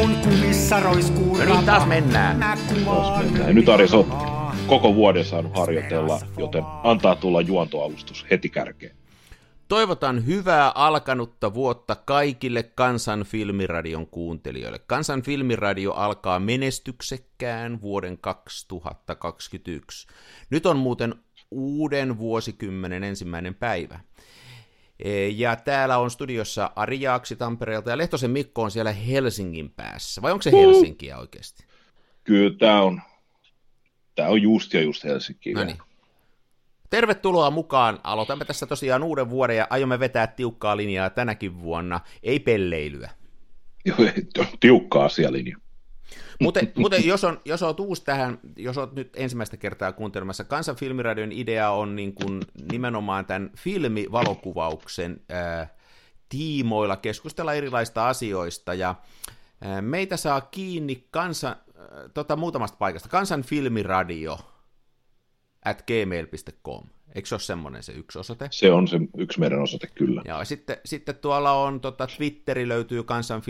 kun kumissa roiskuu No niin, taas mennään. Mä kuvaan mennään. Ja nyt Ari, sä oot koko vuoden saanut harjoitella, joten antaa tulla juontoalustus heti kärkeen. Toivotan hyvää alkanutta vuotta kaikille Kansan Filmiradion kuuntelijoille. Kansan Filmiradio alkaa menestyksekkään vuoden 2021. Nyt on muuten uuden vuosikymmenen ensimmäinen päivä. E, Ja täällä on studiossa Ari Jaaksi Tampereelta ja Lehtosen Mikko on siellä Helsingin päässä. Vai onko se Helsinkiä oikeasti? Kyllä tämä on, tää on just ja just Helsinki. No niin. Tervetuloa mukaan. Aloitamme tässä tosiaan uuden vuoden ja aiomme vetää tiukkaa linjaa tänäkin vuonna. Ei pelleilyä. Joo, Tiukka asialinja. Mutta, mutta jos, on, jos olet uusi tähän, jos olet nyt ensimmäistä kertaa kuuntelemassa, Kansan filmiradion idea on niin kuin nimenomaan tämän filmivalokuvauksen ää, tiimoilla keskustella erilaista asioista, ja ää, meitä saa kiinni kansan, ää, tota, muutamasta paikasta, Kansan filmiradio at gmail.com. Eikö se ole semmoinen se yksi osoite? Se on se yksi meidän osoite kyllä. Joo, sitten, sitten tuolla on tota, Twitteri löytyy Kansan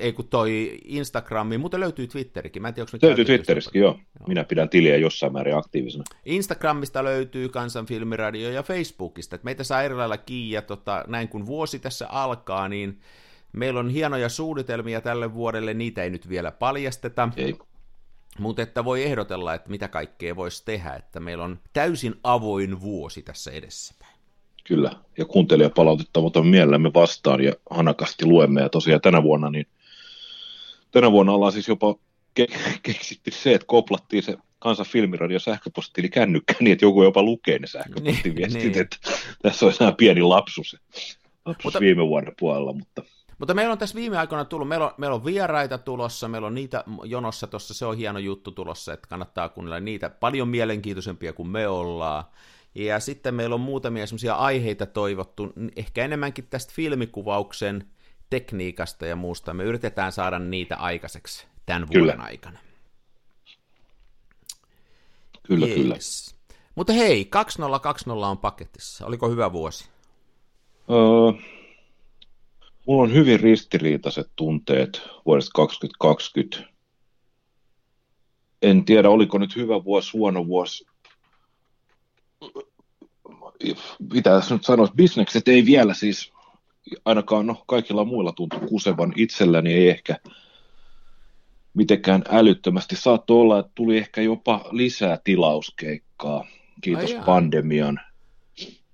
ei kun toi Instagrami, mutta löytyy Twitterikin. Mä en tiedä, onko Löytyy Twitteristäkin, joo. Minä pidän tiliä jossain määrin aktiivisena. Instagramista löytyy Kansan filmiradio ja Facebookista. Et meitä saa eri lailla kiinni ja tota, näin kun vuosi tässä alkaa, niin meillä on hienoja suunnitelmia tälle vuodelle, niitä ei nyt vielä paljasteta. Ei. Mutta että voi ehdotella, että mitä kaikkea voisi tehdä, että meillä on täysin avoin vuosi tässä edessäpäin. Kyllä, ja kuuntelijapalautetta otamme mielellämme vastaan ja hanakasti luemme. Ja tosiaan tänä vuonna, niin tänä vuonna ollaan siis jopa ke- keksitty se, että koplattiin se Kansan filmiradio sähköpostitili kännykkään niin, että joku jopa lukee ne sähköpostiviestit, Niin, niin. että tässä olisi nämä pieni lapsus, lapsus Mutta- mutta, viime vuoden puolella, mutta Mutta meillä on tässä viime aikoina tullut, meillä on, meillä on vieraita tulossa, meillä on niitä jonossa tuossa, se on hieno juttu tulossa, että kannattaa kuunnella niitä, paljon mielenkiintoisempia kuin me ollaan. Ja sitten meillä on muutamia semmoisia aiheita toivottu, ehkä enemmänkin tästä filmikuvauksen tekniikasta ja muusta. Me yritetään saada niitä aikaiseksi tämän Kyllä. vuoden aikana. kyllä, kyllä. Jees. Mutta hei, 2020 on paketissa. Oliko hyvä vuosi? Öö, mulla on hyvin ristiriitaiset tunteet vuodesta 2020. En tiedä, oliko nyt hyvä vuosi, huono vuosi. Mitä nyt sanoisi, bisnekset ei vielä siis, ainakaan no, kaikilla muilla tuntuu kusevan itselläni ei ehkä mitenkään älyttömästi. Saattoi olla, että tuli ehkä jopa lisää tilauskeikkaa, kiitos Ai pandemian.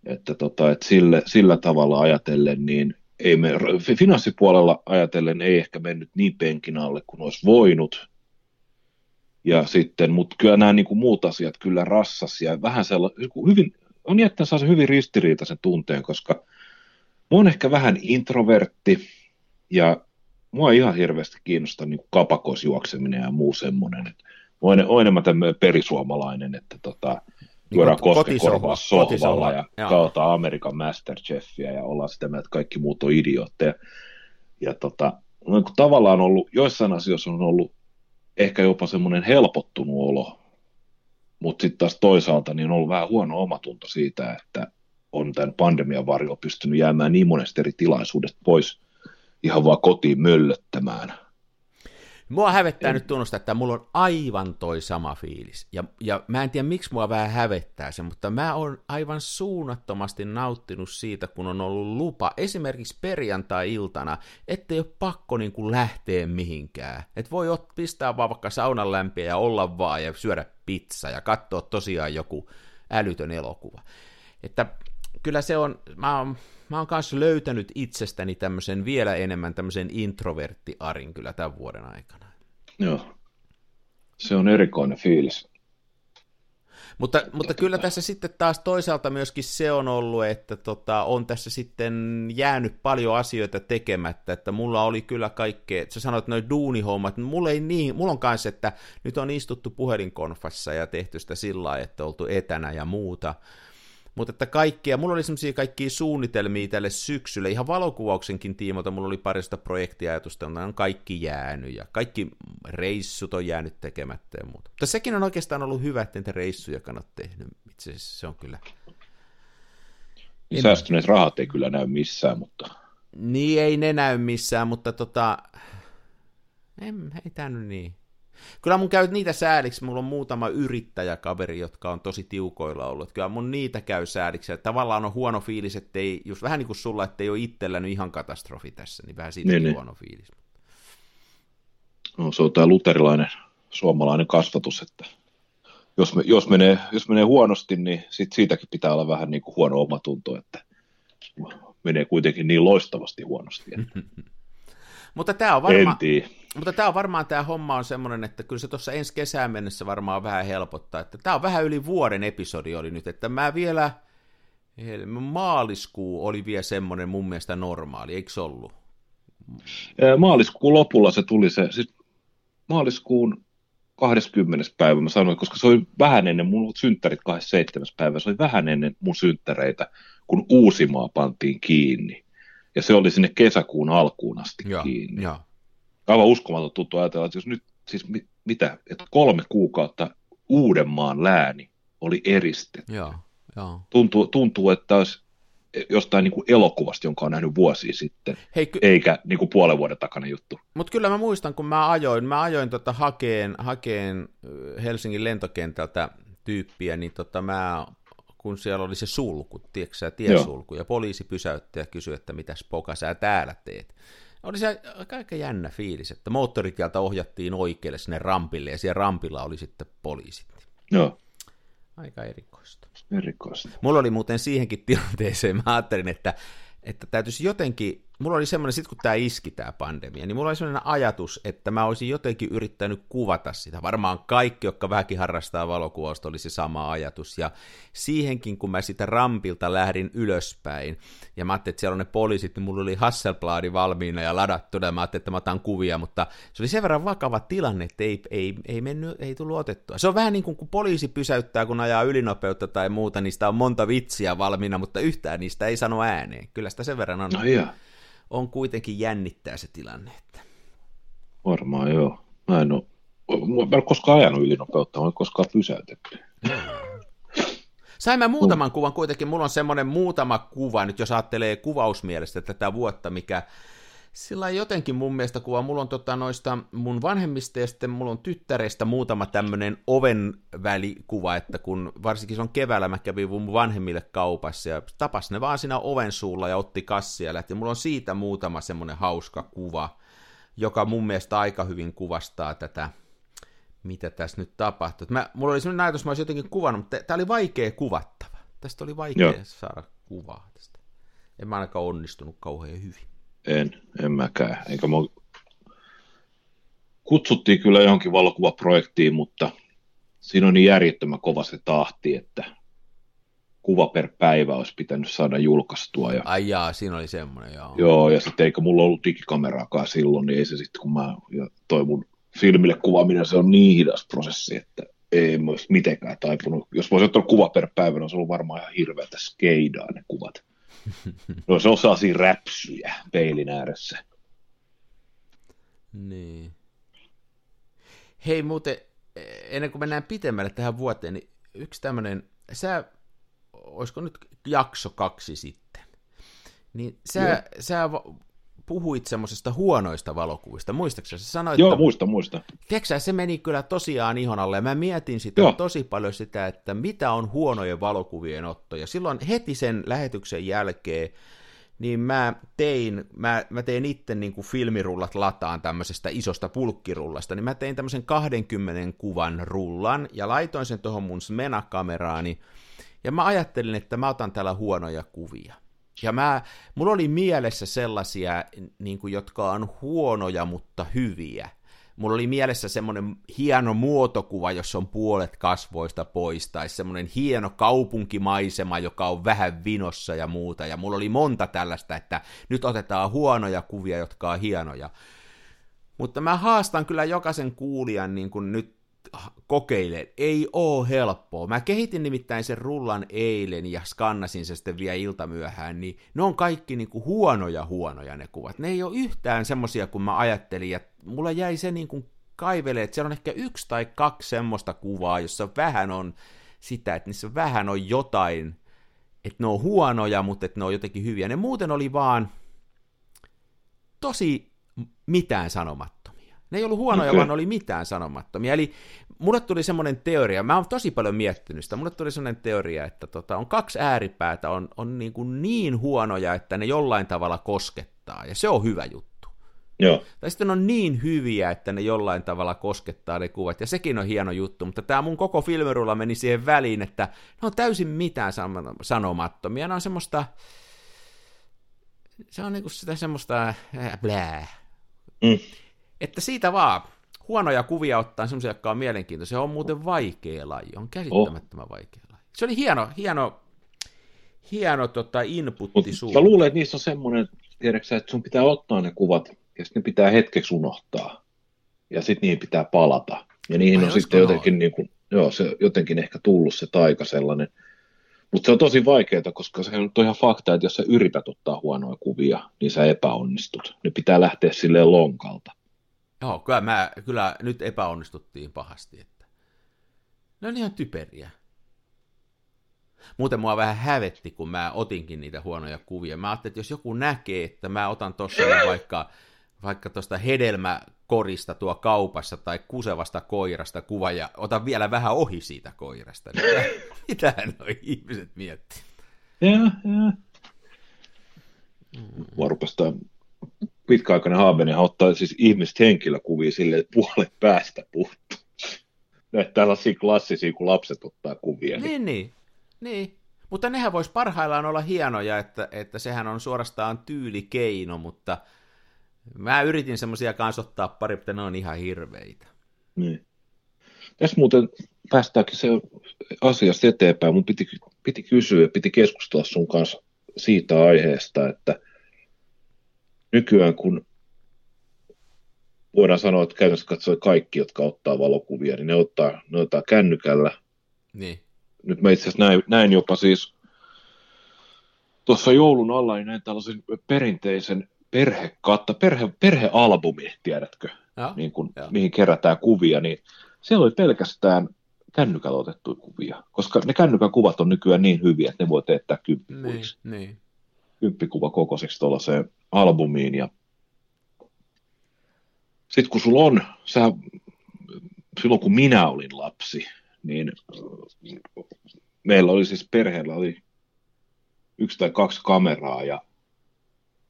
Että, tota, että sille, sillä tavalla ajatellen, niin ei me, finanssipuolella ajatellen ei ehkä mennyt niin penkin alle kuin olisi voinut. Ja sitten, mutta kyllä nämä niin kuin muut asiat kyllä rassas ja vähän sellainen, hyvin, on jättänyt sellaisen hyvin ristiriitaisen tunteen, koska mä oon ehkä vähän introvertti ja mua ihan hirveästi kiinnosta niin kapakoisjuokseminen ja muu semmoinen. Oon, oon enemmän tämmöinen perisuomalainen, että tota, Niin kot- koskenkorvaa kotisohva- sohvalla ja joo. katsotaan Amerikan Masterchefia ja ollaan sitä mieltä, että kaikki muut on idiootteja. Ja tota, no, kun tavallaan ollut, joissain asioissa on ollut ehkä jopa semmoinen helpottunut olo, mutta sitten taas toisaalta niin on ollut vähän huono omatunto siitä, että on tämän pandemian varjolla pystynyt jäämään niin monesta eri tilaisuudesta pois ihan vaan kotiin möllöttämään. Mua hävettää nyt tunnustaa, että mulla on aivan toi sama fiilis. Ja, ja mä en tiedä, miksi mua vähän hävettää se, mutta mä oon aivan suunnattomasti nauttinut siitä, kun on ollut lupa esimerkiksi perjantai-iltana, ettei ole pakko niin kuin lähteä mihinkään. Että voi ot- pistää vaan vaikka saunan lämpiä ja olla vaan ja syödä pizza ja katsoa tosiaan joku älytön elokuva. Että kyllä se on, mä oon, mä oon kanssa löytänyt itsestäni tämmöisen vielä enemmän tämmöisen introverttiarin kyllä tämän vuoden aikana. Joo. Se on erikoinen fiilis. Mutta, mutta kyllä tässä sitten taas toisaalta myöskin se on ollut, että tota, on tässä sitten jäänyt paljon asioita tekemättä, että mulla oli kyllä kaikkea, että sä sanoit noin duunihommat, niin mulla ei niin, mulla on kanssa, että nyt on istuttu puhelinkonfassa ja tehty sitä sillä lailla, että oltu etänä ja muuta, mutta että kaikkia, mulla oli semmoisia kaikkia suunnitelmia tälle syksylle, ihan valokuvauksenkin tiimoilta mulla oli parista projektiajatusta, ne on kaikki jäänyt ja kaikki reissut on jäänyt tekemättä ja muuta. Mutta sekin on oikeastaan ollut hyvä, että niitä reissuja ole tehnyt. Itse asiassa se on kyllä. Säästyneet rahat ei kyllä näy missään, mutta Niin ei ne näy missään, mutta tota, En, ei tää nyt niin. Kyllä mun käy niitä sääliksi, mulla on muutama yrittäjäkaveri, jotka on tosi tiukoilla ollut. Kyllä mun niitä käy sääliksi. Että tavallaan on huono fiilis, ei, just vähän niin kuin sulla, että ei ole itsellä nyt ihan katastrofi tässä, niin vähän siitä niin, huono niin. fiilis. No, se on tämä luterilainen suomalainen kasvatus, että jos, me, jos, menee, jos menee huonosti, niin sit siitäkin pitää olla vähän niin kuin huono omatunto, että menee kuitenkin niin loistavasti huonosti. Että... Mutta tämä on varmaan... Mutta tämä on varmaan tämä homma on semmoinen, että kyllä se tuossa ensi kesään mennessä varmaan vähän helpottaa. Että tämä on vähän yli vuoden episodi oli nyt, että mä vielä, maaliskuu oli vielä semmoinen mun mielestä normaali, eikö se ollut? Maaliskuun lopulla se tuli se, siis maaliskuun 20. päivä mä sanoin, koska se oli vähän ennen mun synttärit 27. päivä, se oli vähän ennen mun synttäreitä, kun Uusimaa pantiin kiinni. Ja se oli sinne kesäkuun alkuun asti ja, kiinni. Ja. Aivan uskomaton tuttu ajatella, että jos nyt, siis mit, mitä, että kolme kuukautta Uudenmaan lääni oli eristetty. Ja, ja. Tuntuu, tuntuu, että olisi jostain niin kuin elokuvasta, jonka on nähnyt vuosia sitten, Hei, ky- eikä niin kuin puolen vuoden takana juttu. Mutta kyllä mä muistan, kun mä ajoin, mä ajoin tota hakeen, hakeen Helsingin lentokentältä tyyppiä, niin tota mä, kun siellä oli se sulku, tiedätkö sä, tiesulku, Joo. ja poliisi pysäytti ja kysyi, että mitäs poka sä täällä teet. Oli se aika jännä fiilis, että moottoritieltä ohjattiin oikealle sinne rampille, ja siellä rampilla oli sitten poliisit. Joo. Aika erikoista. Erikoista. Mulla oli muuten siihenkin tilanteeseen, mä ajattelin, että, että täytyisi jotenkin mulla oli semmoinen, sit kun tämä iski tämä pandemia, niin mulla oli semmoinen ajatus, että mä olisin jotenkin yrittänyt kuvata sitä. Varmaan kaikki, jotka vähänkin harrastaa valokuvausta, oli se sama ajatus. Ja siihenkin, kun mä sitä rampilta lähdin ylöspäin, ja mä ajattelin, että siellä on ne poliisit, niin mulla oli Hasselbladi valmiina ja ladattuna, ja mä ajattelin, että mä otan kuvia, mutta se oli sen verran vakava tilanne, että ei, ei, ei, mennyt, ei tullut otettua. Se on vähän niin kuin kun poliisi pysäyttää, kun ajaa ylinopeutta tai muuta, sitä on monta vitsiä valmiina, mutta yhtään niistä ei sano ääneen. Kyllä sitä sen verran on. No yeah on kuitenkin jännittää se tilanne. Että... Varmaan joo. Mä en ole, mä en koskaan ajanut ylinopeutta, mä en koskaan pysäytetty. Sain mä muutaman kuvan kuitenkin, mulla on semmoinen muutama kuva, nyt jos ajattelee kuvausmielestä tätä vuotta, mikä sillä jotenkin mun mielestä kuva, mulla on tota noista mun vanhemmista ja sitten mulla on tyttäreistä muutama tämmöinen oven välikuva, että kun varsinkin se on keväällä mä kävin mun vanhemmille kaupassa ja tapas ne vaan siinä oven suulla ja otti kassia ja lähti. Mulla on siitä muutama semmoinen hauska kuva, joka mun mielestä aika hyvin kuvastaa tätä, mitä tässä nyt tapahtuu. Mä, mulla oli semmoinen ajatus, mä olisin jotenkin kuvannut, mutta tämä oli vaikea kuvattava. Tästä oli vaikea Joo. saada kuvaa tästä. En mä ainakaan onnistunut kauhean hyvin. En, en mäkään. Enkä mä... Kutsuttiin kyllä johonkin valokuvaprojektiin, mutta siinä on niin järjettömän kova se tahti, että kuva per päivä olisi pitänyt saada julkaistua. Ja... Ai jaa, siinä oli semmoinen, joo. Joo, ja sitten eikä mulla ollut digikameraakaan silloin, niin ei se sitten, kun mä, ja toi mun filmille kuvaaminen, se on niin hidas prosessi, että ei mä olisi mitenkään taipunut. Jos voisi ottaa kuva per päivä, niin olisi ollut varmaan ihan hirveätä skeidaa ne kuvat. No se osaa siinä räpsyjä peilin ääressä. Niin. Hei muuten, ennen kuin mennään pitemmälle tähän vuoteen, niin yksi tämmöinen, sä, olisiko nyt jakso kaksi sitten, niin sä, sä puhuit semmoisesta huonoista valokuvista, muistaakseni? Sä sanoit, Joo, että, muista, muista. Tiedätkö, se meni kyllä tosiaan ihon alle, mä mietin sitä Joo. tosi paljon sitä, että mitä on huonojen valokuvien otto, ja silloin heti sen lähetyksen jälkeen, niin mä tein, mä, mä tein itse niin kuin filmirullat lataan tämmöisestä isosta pulkkirullasta, niin mä tein tämmöisen 20 kuvan rullan, ja laitoin sen tuohon mun Smena-kameraani, ja mä ajattelin, että mä otan täällä huonoja kuvia. Ja mä, mulla oli mielessä sellaisia, niin kuin, jotka on huonoja, mutta hyviä. Mulla oli mielessä semmoinen hieno muotokuva, jossa on puolet kasvoista pois, tai semmoinen hieno kaupunkimaisema, joka on vähän vinossa ja muuta. Ja mulla oli monta tällaista, että nyt otetaan huonoja kuvia, jotka on hienoja. Mutta mä haastan kyllä jokaisen kuulijan niin kuin nyt kokeile. Ei oo helppoa. Mä kehitin nimittäin sen rullan eilen ja skannasin se sitten vielä iltamyöhään, niin ne on kaikki niinku huonoja huonoja ne kuvat. Ne ei ole yhtään semmosia kuin mä ajattelin, ja mulla jäi se niinku kaivele, että siellä on ehkä yksi tai kaksi semmoista kuvaa, jossa vähän on sitä, että niissä vähän on jotain, että ne on huonoja, mutta että ne on jotenkin hyviä. Ne muuten oli vaan tosi mitään sanomatta Ne ei ollut huonoja, okay. vaan ne oli mitään sanomattomia. Eli mulle tuli semmoinen teoria, mä oon tosi paljon miettinyt sitä, mulle tuli semmoinen teoria, että tota, on kaksi ääripäätä, on, on niin, kuin niin huonoja, että ne jollain tavalla koskettaa, ja se on hyvä juttu. Joo. Tai sitten on niin hyviä, että ne jollain tavalla koskettaa ne kuvat, ja sekin on hieno juttu, mutta tämä mun koko filmirulla meni siihen väliin, että ne on täysin mitään sanomattomia, ne on semmoista, se on niinku sitä semmoista, äh, blää. Mm. Että siitä vaan, huonoja kuvia ottaa semmoisia, jotka on mielenkiintoisia, on muuten vaikea laji, on käsittämättömän oh. vaikea laji. Se oli hieno, hieno, hieno tota, inputti Mä luulen, että niissä on semmoinen, tiedätkö että sun pitää ottaa ne kuvat ja sitten ne pitää hetkeksi unohtaa. Ja sitten niihin pitää palata. Ja niihin Ai on sitten jotenkin, niin kuin, joo, se, jotenkin ehkä tullut se taika sellainen. Mutta se on tosi vaikeaa, koska se on ihan fakta, että jos sä yrität ottaa huonoja kuvia, niin sä epäonnistut. Ne pitää lähteä silleen lonkalta. Joo, kyllä, mä, kyllä nyt epäonnistuttiin pahasti. Että... Ne on ihan typeriä. Muuten mua vähän hävetti, kun mä otinkin niitä huonoja kuvia. Mä ajattelin, että jos joku näkee, että mä otan tuossa vaikka vaikka tuosta hedelmäkorista tuo kaupassa tai kusevasta koirasta kuva ja otan vielä vähän ohi siitä koirasta. Niin mitä nuo ihmiset miettii? Joo, joo. Mua rupesi pitkäaikainen haaveinen ottaa siis ihmiset henkilökuvia silleen, että puolet päästä puuttuu. Näitä tällaisia klassisia, kun lapset ottaa kuvia. Niin, niin. niin. niin. Mutta nehän voisi parhaillaan olla hienoja, että, että sehän on suorastaan tyylikeino, mutta – Mä yritin semmoisia kanssa ottaa pari, mutta ne on ihan hirveitä. Niin. Tässä muuten päästäänkin se asiasta eteenpäin. Mun piti, piti kysyä ja piti keskustella sun kanssa siitä aiheesta, että nykyään kun voidaan sanoa, että käytännössä katsoi kaikki, jotka ottaa valokuvia, niin ne ottaa, ne ottaa kännykällä. Niin. Nyt mä itse asiassa näin, näin jopa siis tuossa joulun alla, niin näin tällaisen perinteisen perhekatta, perhe, perhealbumi, tiedätkö, ja, niin kun, ja. mihin kerätään kuvia, niin siellä oli pelkästään kännykällä otettuja kuvia, koska ne kännykän kuvat on nykyään niin hyviä, että ne voi teettää kymppikuviksi. Niin, niin. Kymppikuva kokoiseksi tuollaiseen albumiin. Ja... Sitten kun sulla on, sä, silloin kun minä olin lapsi, niin meillä oli siis perheellä oli yksi tai kaksi kameraa ja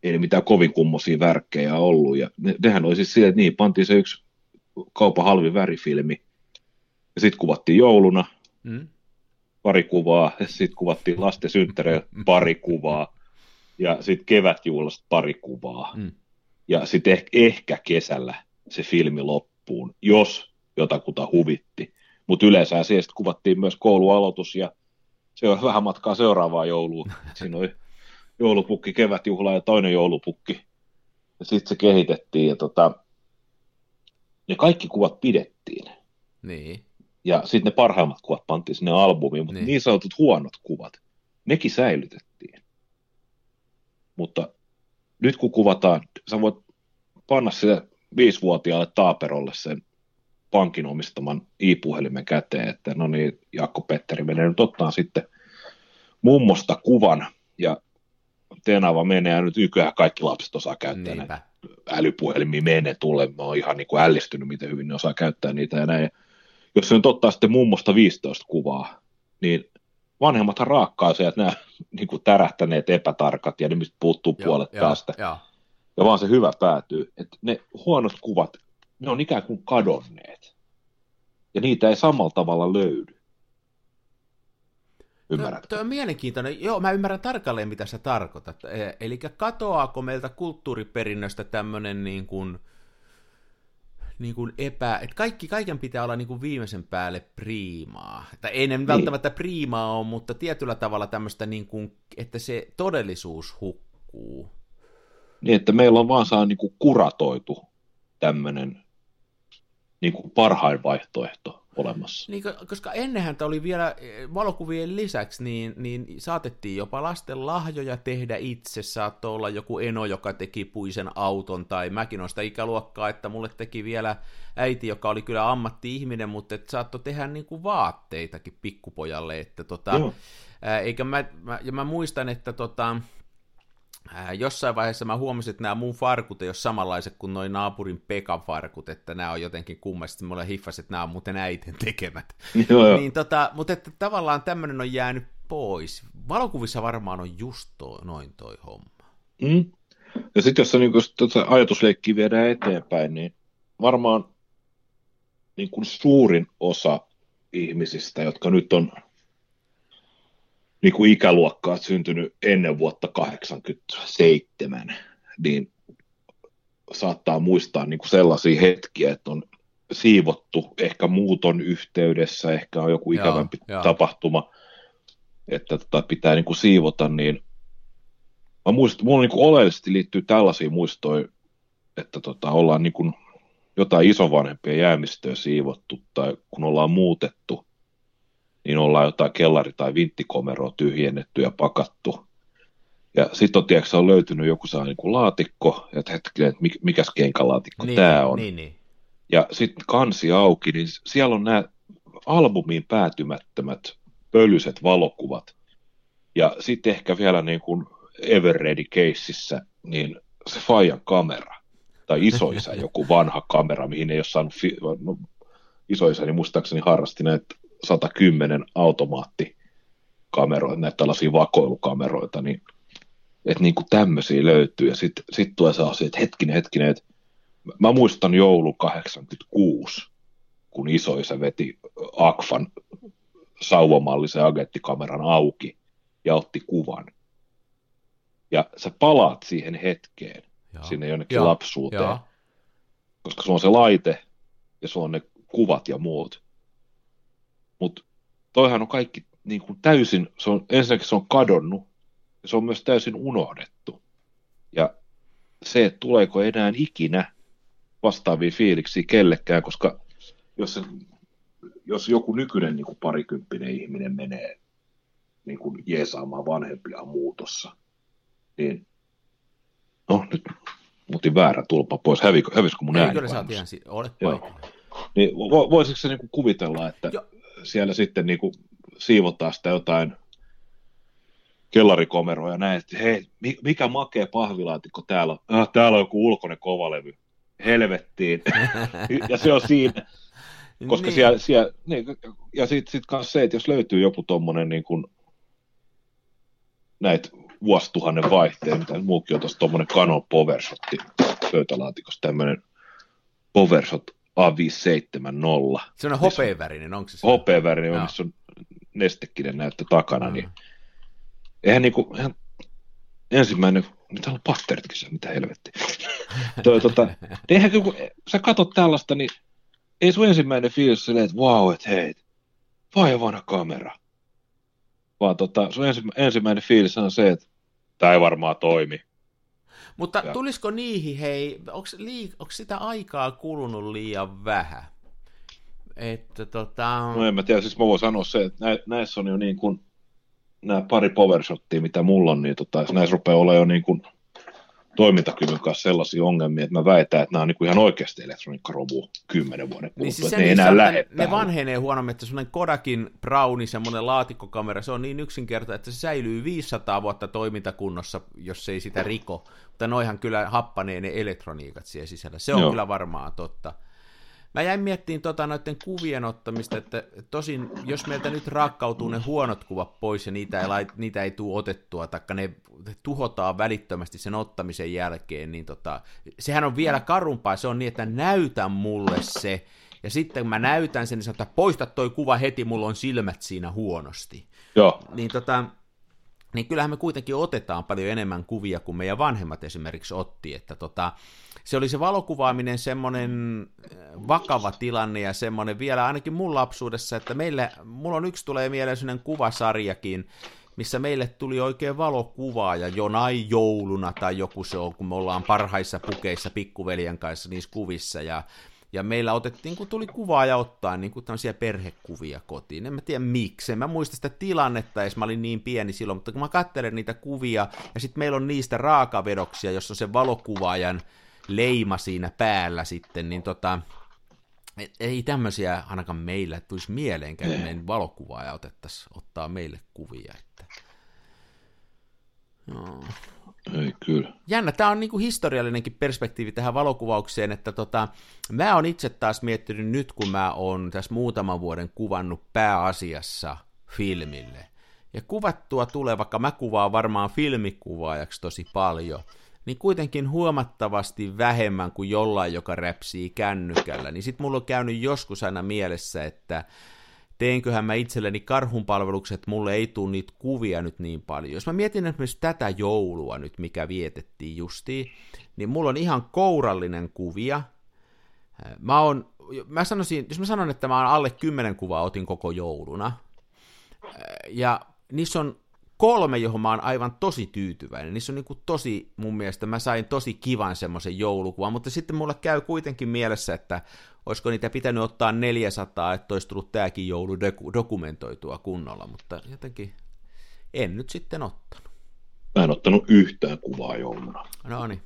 ei mitään kovin kummosia värkkejä ollut. Ja ne, nehän oli siis silleen, että niin, pantiin se yksi kaupan halvi värifilmi, ja sitten kuvattiin jouluna, mm. pari kuvaa, ja sitten kuvattiin lasten synttäreillä pari kuvaa, ja sitten kevätjuhlasta pari kuvaa. Mm. Ja sitten ehkä, ehkä kesällä se filmi loppuun, jos jotakuta huvitti. Mutta yleensä siellä kuvattiin myös koulualoitus, ja se on vähän matkaa seuraavaa joulua. Siinä oli joulupukki, kevätjuhla ja toinen joulupukki. Ja sitten se kehitettiin ja tota, ne kaikki kuvat pidettiin. Niin. Ja sitten ne parhaimmat kuvat pantiin sinne albumiin, mutta niin. niin sanotut huonot kuvat, nekin säilytettiin. Mutta nyt kun kuvataan, sä voit panna sille viisivuotiaalle taaperolle sen pankin omistaman i-puhelimen käteen, että no niin, Jaakko Petteri menee nyt ottaa sitten mummosta kuvan, ja Tenava menee ja nyt nykyään kaikki lapset osaa käyttää Niinpä. näitä älypuhelimia menee tulle. Mä oon ihan niin kuin ällistynyt, miten hyvin ne osaa käyttää niitä ja näin. Jos se nyt ottaa sitten mummosta 15 kuvaa, niin vanhemmathan raakkaa se, että nämä niin kuin tärähtäneet epätarkat ja ne mistä puuttuu joo, puolet joo, päästä. Joo. Ja vaan se hyvä päätyy. Että ne huonot kuvat, ne on ikään kuin kadonneet. Ja niitä ei samalla tavalla löydy. Ymmärrätkö? Tuo on mielenkiintoinen. Joo, mä ymmärrän tarkalleen, mitä sä tarkoitat. E, eli katoaako meiltä kulttuuriperinnöstä tämmöinen niin kuin, niin kuin epä... Että kaikki, kaiken pitää olla niin kuin viimeisen päälle priimaa. Että ei ne niin. välttämättä priimaa ole, mutta tietyllä tavalla tämmöistä, niin kuin, että se todellisuus hukkuu. Niin, että meillä on vaan saa niin kuin kuratoitu tämmöinen niin kuin parhain vaihtoehto olemassa. Niin, koska ennenhän oli vielä eh, valokuvien lisäksi, niin, niin saatettiin jopa lasten lahjoja tehdä itse. Saattoi olla joku eno, joka teki puisen auton, tai mäkin olen sitä ikäluokkaa, että mulle teki vielä äiti, joka oli kyllä ammatti-ihminen, mutta et saattoi tehdä niin kuin vaatteitakin pikkupojalle. Että tota, ää, eikä mä, mä, ja mä muistan, että tota, ää, jossain vaiheessa mä huomasin, että nämä mun farkut ei ole samanlaiset kuin noin naapurin Pekan farkut, että nämä on jotenkin kummasti, mulle hiffasi, että nämä on muuten äiten tekemät. Joo. Niin tota, mutta että tavallaan tämmöinen on jäänyt pois. Valokuvissa varmaan on just toi, noin toi homma. Mm. Ja sitten jos se niin tota ajatusleikkiä viedään eteenpäin, niin varmaan niin kuin suurin osa ihmisistä, jotka nyt on niin kuin ikäluokkaa syntynyt ennen vuotta 87, niin saattaa muistaa niin kuin sellaisia hetkiä, että on siivottu ehkä muuton yhteydessä, ehkä on joku ikävämpi joo. tapahtuma, että tota pitää niin kuin siivota, niin mä muistan, mulla niin kuin oleellisesti liittyy tällaisia muistoja, että tota, ollaan niin kuin jotain isovanhempien jäämistöä siivottu tai kun ollaan muutettu, niin ollaan jotain kellari- tai vinttikomeroa tyhjennetty ja pakattu. Ja sitten on, tiedätkö, on löytynyt joku saa niin kuin laatikko, ja hetkinen, että mik- mikäs kenkalaatikko niin, tämä on. Niin, niin. Ja sitten kansi auki, niin siellä on nämä albumiin päätymättömät pölyset valokuvat. Ja sitten ehkä vielä niin kuin Everready keississä, niin se Fajan kamera, tai isoisä joku vanha kamera, mihin ei ole saanut, fi- no, isoisäni muistaakseni harrasti näitä 110 automaattikameroita, näitä tällaisia vakoilukameroita, niin että niin kuin tämmöisiä löytyy, ja sitten sit tulee sellaisia, että hetkinen, hetkinen, että mä muistan joulu 86, kun isoisä veti Akfan sauvamallisen agenttikameran auki ja otti kuvan. Ja sä palaat siihen hetkeen, Joo. sinne jonnekin Joo, lapsuuteen, Joo. koska sulla on se laite ja sulla on ne kuvat ja muut. Mutta toihan on kaikki niin kuin täysin, se on, ensinnäkin se on kadonnut ja se on myös täysin unohdettu. Ja se, että tuleeko enää ikinä vastaavia fiiliksiä kellekään, koska jos, se, jos joku nykyinen niin kuin parikymppinen ihminen menee niin kuin jeesaamaan vanhempiaan muutossa, niin no nyt mutin väärä tulpa pois, hävisikö mun Ei, ääni kyllä sä oot ihan si- olet Joo. Niin vo- voisiko se niinku kuvitella, että Joo. Siellä sitten niinku siivotaan sitä jotain kellarikomeroa ja näin, että hei, mi- mikä makea pahvilaatikko täällä on? Ah, täällä on joku ulkoinen kovalevy. Helvettiin. ja se on siinä, koska Niin. niin. siellä, siellä niin, ja sitten sit kanssa se, että jos löytyy joku tommonen niin kuin, näitä vuosituhannen vaihteen, mitä muukin on tuossa tommonen Canon Powershotti pöytälaatikossa, tämmöinen Powershot A570, Sellainen hopeavärinen, onko se se? hopeavärinen, Joo. missä on nestekinen näyttö takana, Mm. niin eihän niinku, eihän ensimmäinen, täällä on patteritkin se, mitä helvettiä. Toi, tota, niin eihän kun sä katot tällaista, niin ei sun ensimmäinen fiilis silleen, että vau, että hei, vai vanha kamera. Vaan tota, sun ensimmä, ensimmäinen fiilis on se, että tämä ei varmaan toimi. Mutta Ja- tulisiko niihin, hei, onko, lii, onko sitä aikaa kulunut liian vähän? Että tota... No en mä tiedä, siis mä voin sanoa se, että nä, näissä on jo niin kuin, nämä pari powershottia, mitä mulla on, niin tota, näissä rupeaa olla jo niin kuin toimintakyvyn kanssa sellaisia ongelmia, että mä väitän, että nämä on niin kuin ihan oikeasti elektroniikkaromu kymmenen vuoden kuluttua, Niin siis että se ne ei enää lähde ne vanhenee huonommin, että semmoinen Kodakin Browni, semmoinen laatikkokamera, se on niin yksinkertainen, että se säilyy 500 vuotta toimintakunnossa, jos ei sitä riko. Mutta noihan kyllä happanee ne elektroniikat siellä sisällä. Se on Joo. kyllä varmaan totta. Mä jäin miettimään tota noiden kuvien ottamista, että tosin jos meiltä nyt rakkautuu ne huonot kuvat pois ja niitä ei, lait, niitä ei tule otettua, taikka ne tuhotaan välittömästi sen ottamisen jälkeen, niin tota, sehän on vielä karumpaa, se on niin, että näytä mulle se, ja sitten kun mä näytän sen, niin sanon, että poista toi kuva heti, mulla on silmät siinä huonosti. Joo, Niin tota, niin kyllähän me kuitenkin otetaan paljon enemmän kuvia kuin meidän vanhemmat esimerkiksi otti, että tota, se oli se valokuvaaminen semmoinen äh, vakava tilanne ja semmoinen vielä ainakin mun lapsuudessa, että meille, mulla on yksi tulee mieleen sellainen kuvasarjakin, missä meille tuli oikein valokuvaaja jonain jouluna tai joku se on, kun me ollaan parhaissa pukeissa pikkuveljen kanssa niissä kuvissa ja ja meillä otettiin, kun tuli kuvaaja ottaa niin kuin tämmöisiä perhekuvia kotiin. En mä tiedä miksi, en mä muista sitä tilannetta edes, mä olin niin pieni silloin, mutta kun mä katselen niitä kuvia, ja sitten meillä on niistä raakavedoksia, jossa on se valokuvaajan leima siinä päällä sitten, niin tota, ei tämmöisiä ainakaan meillä tulisi mieleenkään, että meidän valokuvaaja otettaisiin ottaa meille kuvia. Että... No. Ei, kyllä. Jännä, tämä on niinku historiallinenkin perspektiivi tähän valokuvaukseen, että tota, mä oon itse taas miettinyt nyt, kun mä oon tässä muutaman vuoden kuvannut pääasiassa filmille. Ja kuvattua tulee, vaikka mä kuvaan varmaan filmikuvaajaksi tosi paljon, niin kuitenkin huomattavasti vähemmän kuin jollain, joka räpsii kännykällä. Niin sit mulla on käynyt joskus aina mielessä, että teenköhän mä itselleni karhunpalvelukset, mulle ei tule niitä kuvia nyt niin paljon. Jos mä mietin esimerkiksi tätä joulua nyt, mikä vietettiin justiin, niin mulla on ihan kourallinen kuvia. Mä oon, mä sanoisin, jos mä sanon, että mä oon alle kymmenen kuvaa otin koko jouluna, ja niissä on kolme, johon mä oon aivan tosi tyytyväinen. Niissä on niin kuin tosi, mun mielestä mä sain tosi kivan semmoisen joulukuvan, mutta sitten mulle käy kuitenkin mielessä, että olisiko niitä pitänyt ottaa 400, että olisi tullut tämäkin joulu dokumentoitua kunnolla, mutta jotenkin en nyt sitten ottanut. Mä en ottanut yhtään kuvaa jouluna. No niin.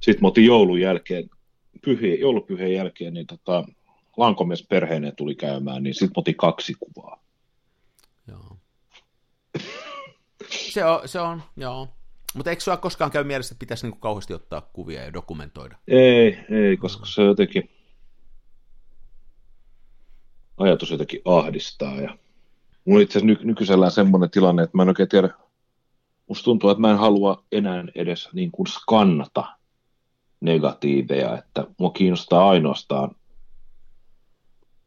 Sitten mä otin joulun jälkeen, pyhien, joulupyhien jälkeen, niin tota, lankomies perheeneen tuli käymään, niin sitten mä otin kaksi kuvaa. Joo. Se on, se on joo. Mutta eikö sulla koskaan käy mielessä, että pitäisi niinku kauheasti ottaa kuvia ja dokumentoida? Ei, ei, koska se jotenkin, ajatus jotenkin ahdistaa. Ja mulla itse asiassa ny- nykyisellään semmoinen tilanne, että mä en oikein tiedä, musta tuntuu, että mä en halua enää edes niin kuin skannata negatiiveja, että mua kiinnostaa ainoastaan,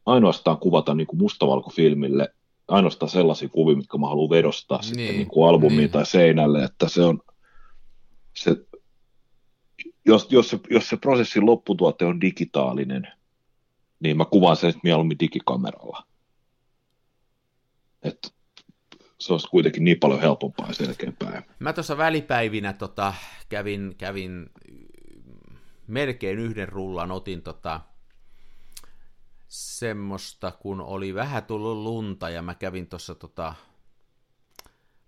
ainoastaan kuvata niin kuin mustavalkofilmille ainoastaan sellaisia kuvia, mitkä mä haluan vedostaa niin, sitten niin kuin albumiin niin. tai seinälle, että se on se, jos, jos, se, jos se prosessin lopputuote on digitaalinen, niin mä kuvaan sen mieluummin digikameralla. Et se olisi kuitenkin niin paljon helpompaa ja selkeämpää. Mä tuossa välipäivinä tota, kävin, kävin melkein yhden rullan, otin tota, semmoista, kun oli vähän tullut lunta ja mä kävin tuossa tota,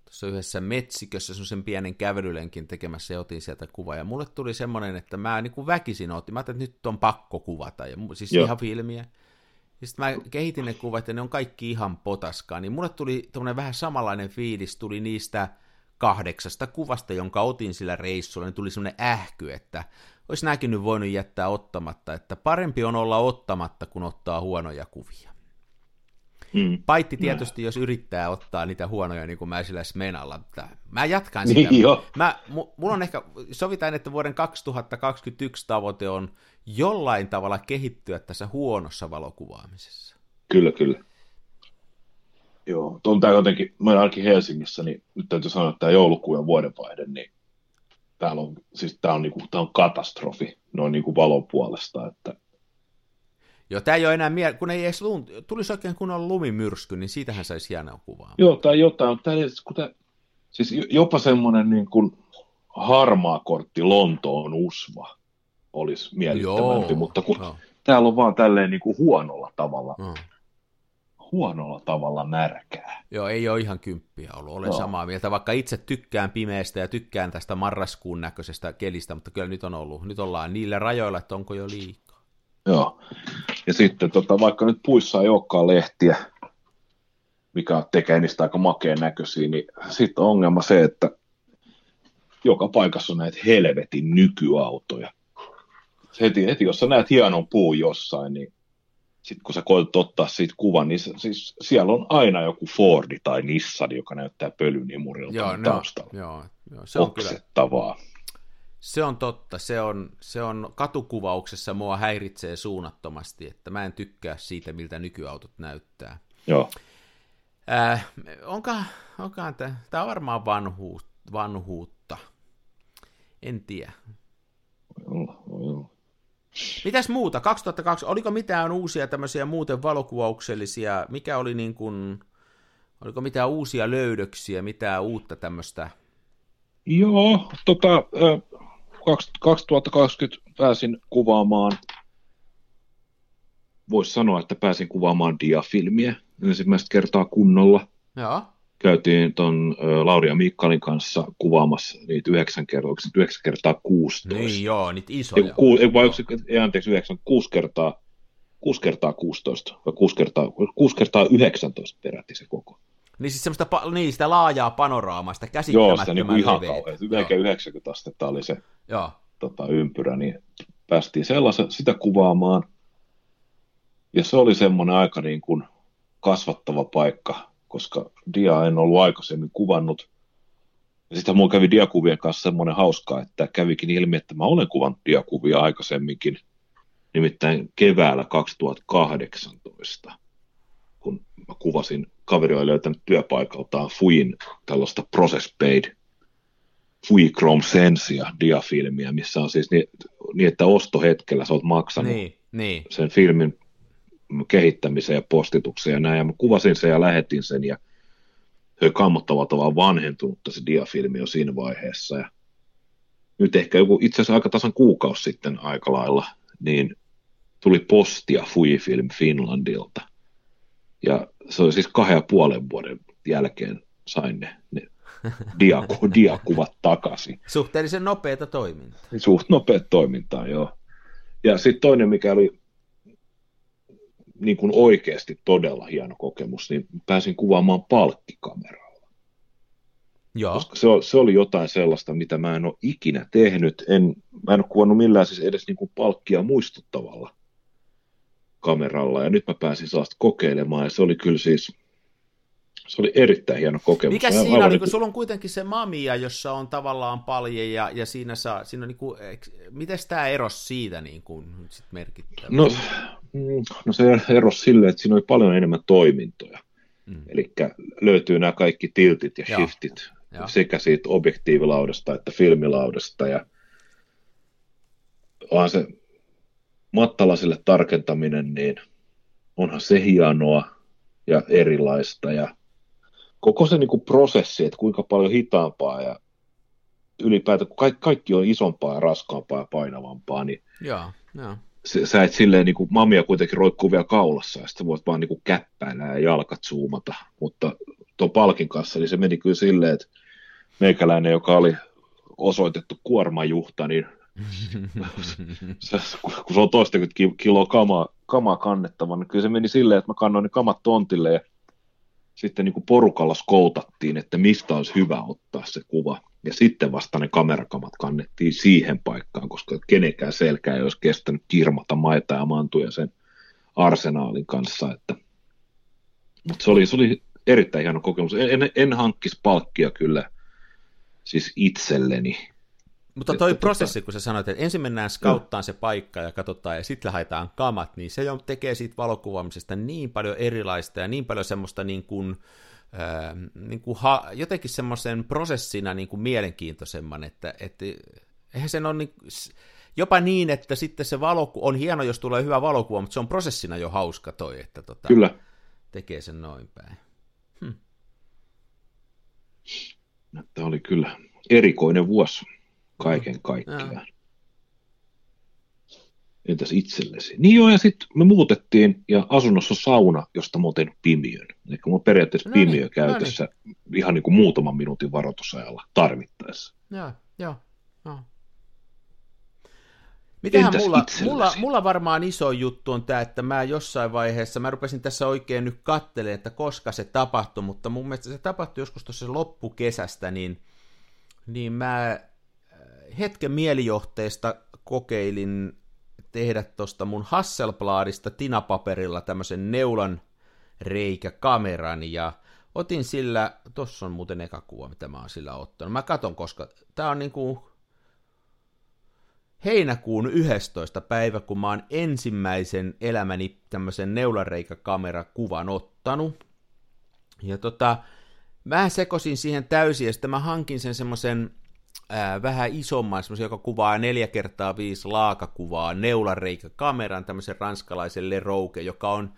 tuossa yhdessä metsikössä semmoisen pienen kävelylenkin tekemässä ja otin sieltä kuva. Ja mulle tuli semmoinen, että mä niin kuin väkisin otin. Mä ajattelin, että nyt on pakko kuvata. Ja, siis Joo. ihan filmiä. Ja sitten mä kehitin ne kuvat ja ne on kaikki ihan potaskaa. Niin mulle tuli tämmöinen vähän samanlainen fiilis, tuli niistä kahdeksasta kuvasta, jonka otin sillä reissulla, niin tuli semmoinen ähky, että olisi nämäkin nyt voinut jättää ottamatta, että parempi on olla ottamatta, kun ottaa huonoja kuvia. Mm. Paitti tietysti, jos yrittää ottaa niitä huonoja, niin kuin mä sillä Smenalla. Mä jatkan sitä. Niin mä, mulla on ehkä, sovitaan, että vuoden 2021 tavoite on jollain tavalla kehittyä tässä huonossa valokuvaamisessa. Kyllä, kyllä. Joo, on tämä jotenkin, mä olen ainakin Helsingissä, niin nyt täytyy sanoa, että tämä joulukuun ja vuodenvaihde, niin täällä on, siis tämä on, niinku, tää on katastrofi noin niinku valon puolesta, että Joo, tämä ei ole enää miele- kun ei edes lun... tulisi oikein kunnon lumimyrsky, niin siitähän saisi hienoa kuvaa. Joo, tai jotain, tämä, kuten, siis jopa semmoinen niin kuin harmaa kortti Lontoon usva olisi miellyttävämpi, mutta kun Joo. täällä on vaan tälleen niin kuin huonolla tavalla, Joo. Huonolla tavalla märkää. Joo, ei ole ihan kymppiä ollut, olen Joo. samaa mieltä, vaikka itse tykkään pimeästä ja tykkään tästä marraskuun näköisestä kelistä, mutta kyllä nyt on ollut, nyt ollaan niillä rajoilla, että onko jo liikaa. Joo, ja sitten tota, vaikka nyt puissa ei olekaan lehtiä, mikä tekee niistä aika makeen näköisiä, niin sitten on ongelma se, että joka paikassa on näitä helvetin nykyautoja. Heti, heti jos sä näet hienon puun jossain, niin sitten kun sä koetat ottaa siitä kuvan, niin se, siis siellä on aina joku Fordi tai Nissan, joka näyttää pölynimurilta joo, taustalla. Joo, joo, se on kyllä, se on totta, se on, se on katukuvauksessa mua häiritsee suunnattomasti, että mä en tykkää siitä, miltä nykyautot näyttää. Joo. Äh, onkaan, onkaan tämä on varmaan vanhuut, vanhuutta. En tiedä. Joo, joo. Mitäs muuta? 2002, oliko mitään uusia tämmöisiä muuten valokuvauksellisia, mikä oli niin kuin, oliko mitään uusia löydöksiä, mitään uutta tämmöistä? Joo, tota, 2020 pääsin kuvaamaan, voisi sanoa, että pääsin kuvaamaan diafilmiä ensimmäistä kertaa kunnolla. Joo. Käytiin tuon Lauri ja Mikkalin kanssa kuvaamassa niitä 9 kertaa, 9 kertaa 16. Niin joo, niitä isoja. Ei, ku, ei, vai, ei, anteeksi, 9, 6 kertaa, 6 kertaa 16, vai 6 kertaa, 6 kertaa 19 peräti se koko. Niin siis semmoista, niin, sitä laajaa panoraamaa, sitä Joo, sitä niin kuin ihan kauhean. Melkein 90 astetta oli se Joo. Tota, ympyrä, niin päästiin sellaisen, sitä kuvaamaan. Ja se oli semmoinen aika niin kuin kasvattava paikka, koska dia en ollut aikaisemmin kuvannut. Ja sitten mulla kävi diakuvien kanssa semmoinen hauska, että kävikin ilmi, että mä olen kuvannut diakuvia aikaisemminkin, nimittäin keväällä 2018, kun mä kuvasin, kaveri oli löytänyt työpaikaltaan Fuin tällaista Process Paid Fui Chrome Sensia diafilmiä, missä on siis niin, niin, että ostohetkellä sä oot maksanut niin, niin. sen filmin kehittämiseen ja postitukseen ja näin, ja mä kuvasin sen ja lähetin sen, ja se kammottavalla tavalla vanhentunutta se diafilmi jo siinä vaiheessa, ja nyt ehkä joku itse asiassa aika tasan kuukausi sitten aika lailla, niin tuli postia Fujifilm Finlandilta, ja se oli siis kahden ja puolen vuoden jälkeen sain ne, ne diaku, diakuvat takaisin. Suhteellisen nopeata toimintaa. Suht nopeat toimintaa, joo. Ja sitten toinen, mikä oli niin kuin oikeasti todella hieno kokemus, niin pääsin kuvaamaan palkkikameralla. Joo. Koska se, se oli jotain sellaista, mitä mä en ole ikinä tehnyt. En, mä en ole kuvannut millään siis edes niin kuin palkkia muistuttavalla kameralla. Ja nyt mä pääsin sellaista kokeilemaan, ja se oli kyllä siis se oli erittäin hieno kokemus. Mikä siinä on, niin kuin, sulla on kuitenkin se mamia, jossa on tavallaan paljon, ja, ja siinä, saa, siinä on niin kuin, miten tämä eros siitä niin kuin, sit merkittävä? No, no se eros silleen, että siinä oli paljon enemmän toimintoja. Mm. Eli löytyy nämä kaikki tiltit ja shiftit Joo. sekä siitä objektiivilaudasta että filmilaudasta. Ja onhan se mattalasille tarkentaminen, niin onhan se hienoa ja erilaista. Ja koko se niin kuin prosessi, että kuinka paljon hitaampaa ja ylipäätään, kun kaikki, kaikki on isompaa ja raskaampaa ja painavampaa, niin Joo, joo. Sä et silleen, niin kuin, mamia kuitenkin roikkuu vielä kaulassa, ja sitten voit vaan niin kuin käppäillä ja jalkat zoomata, mutta tuon palkin kanssa, niin se meni kyllä silleen, että meikäläinen, joka oli osoitettu kuormajuhta, niin se, kun se on toistakymmentä kiloa kamaa, kamaa kannettava, niin kyllä se meni silleen, että mä kannoin ne kamat tontille ja sitten niin kuin porukalla skoutattiin, että mistä olisi hyvä ottaa se kuva. Ja sitten vasta ne kamerakamat kannettiin siihen paikkaan, koska kenenkään selkä ei olisi kestänyt kirmata maita ja mantuja sen arsenaalin kanssa. Että... Mutta se oli, se oli erittäin hieno kokemus. En, en, en hankkisi palkkia kyllä siis itselleni mutta toi että tota- prosessi, tota... kun sä sanoit, että ensin mennään skauttaan no. se paikka ja katsotaan, ja sitten haetaan kamat, niin se jo tekee siitä valokuvaamisesta niin paljon erilaista ja niin paljon semmoista niin kuin, äh, niin kuin ha, jotenkin semmoisen prosessina niin kuin mielenkiintoisemman, että, että eihän sen ole niin, jopa niin, että sitten se valoku on hieno, jos tulee hyvä valokuva, mutta se on prosessina jo hauska toi, että tota, Kyllä. tekee sen noin päin. Hm. Tämä oli kyllä erikoinen vuosi kaiken kaikkiaan. Ja. Entäs itsellesi? Niin joo, ja sitten me muutettiin, ja asunnossa on sauna, josta mä oon tehnyt pimiön. Eli mulla on periaatteessa no niin, pimiö käytössä no niin. ihan niin kuin muutaman minuutin varoitusajalla tarvittaessa. Joo, joo, joo. Mitähän mulla, mulla, mulla varmaan iso juttu on tämä, että mä jossain vaiheessa, mä rupesin tässä oikein nyt kattelemaan, että koska se tapahtui, mutta mun mielestä se tapahtui joskus tuossa loppukesästä, niin, niin mä hetken mielijohteesta kokeilin tehdä tuosta mun Hasselbladista tinapaperilla tämmöisen neulan reikäkameran ja otin sillä, tossa on muuten eka kuva, mitä mä oon sillä ottanut. Mä katon, koska tää on niinku heinäkuun 11. päivä, kun mä oon ensimmäisen elämäni tämmöisen neulareikäkamerakuvan ottanut. Ja tota, mä sekosin siihen täysin ja sitten mä hankin sen semmoisen ää, vähän isomman, semmoisen, joka kuvaa neljä kertaa viisi laakakuvaa, neulareikä kameran, tämmöisen ranskalaisen Lerouke, joka on,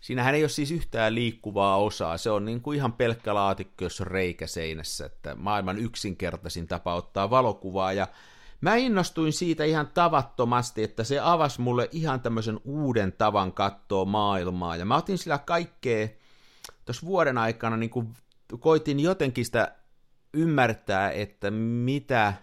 siinähän ei ole siis yhtään liikkuvaa osaa, se on niin kuin ihan pelkkä laatikko, jos on reikä seinässä, että maailman yksinkertaisin tapa ottaa valokuvaa, ja mä innostuin siitä ihan tavattomasti, että se avasi mulle ihan tämmöisen uuden tavan katsoa maailmaa, ja mä otin sillä kaikkea, tuossa vuoden aikana niin kuin koitin jotenkin sitä ymmärtää, että mitä,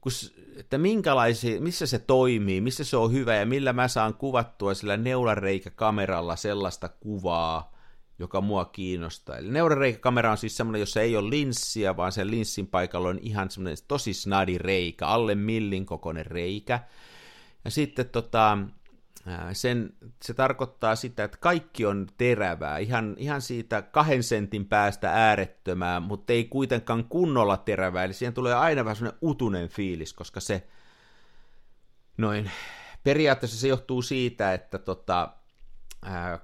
kun, että minkälaisia, missä se toimii, missä se on hyvä ja millä mä saan kuvattua sillä neulareikäkameralla sellaista kuvaa, joka mua kiinnostaa. Eli neurareikäkamera on siis semmoinen, jossa ei ole linssiä, vaan sen linssin paikalla on ihan semmoinen tosi snadi reikä, alle millin kokoinen reikä. Ja sitten tota, sen, se tarkoittaa sitä, että kaikki on terävää, ihan, ihan siitä kahden sentin päästä äärettömää, mutta ei kuitenkaan kunnolla terävää, eli siihen tulee aina vähän semmoinen utunen fiilis, koska se noin, periaatteessa se johtuu siitä, että tota, ää,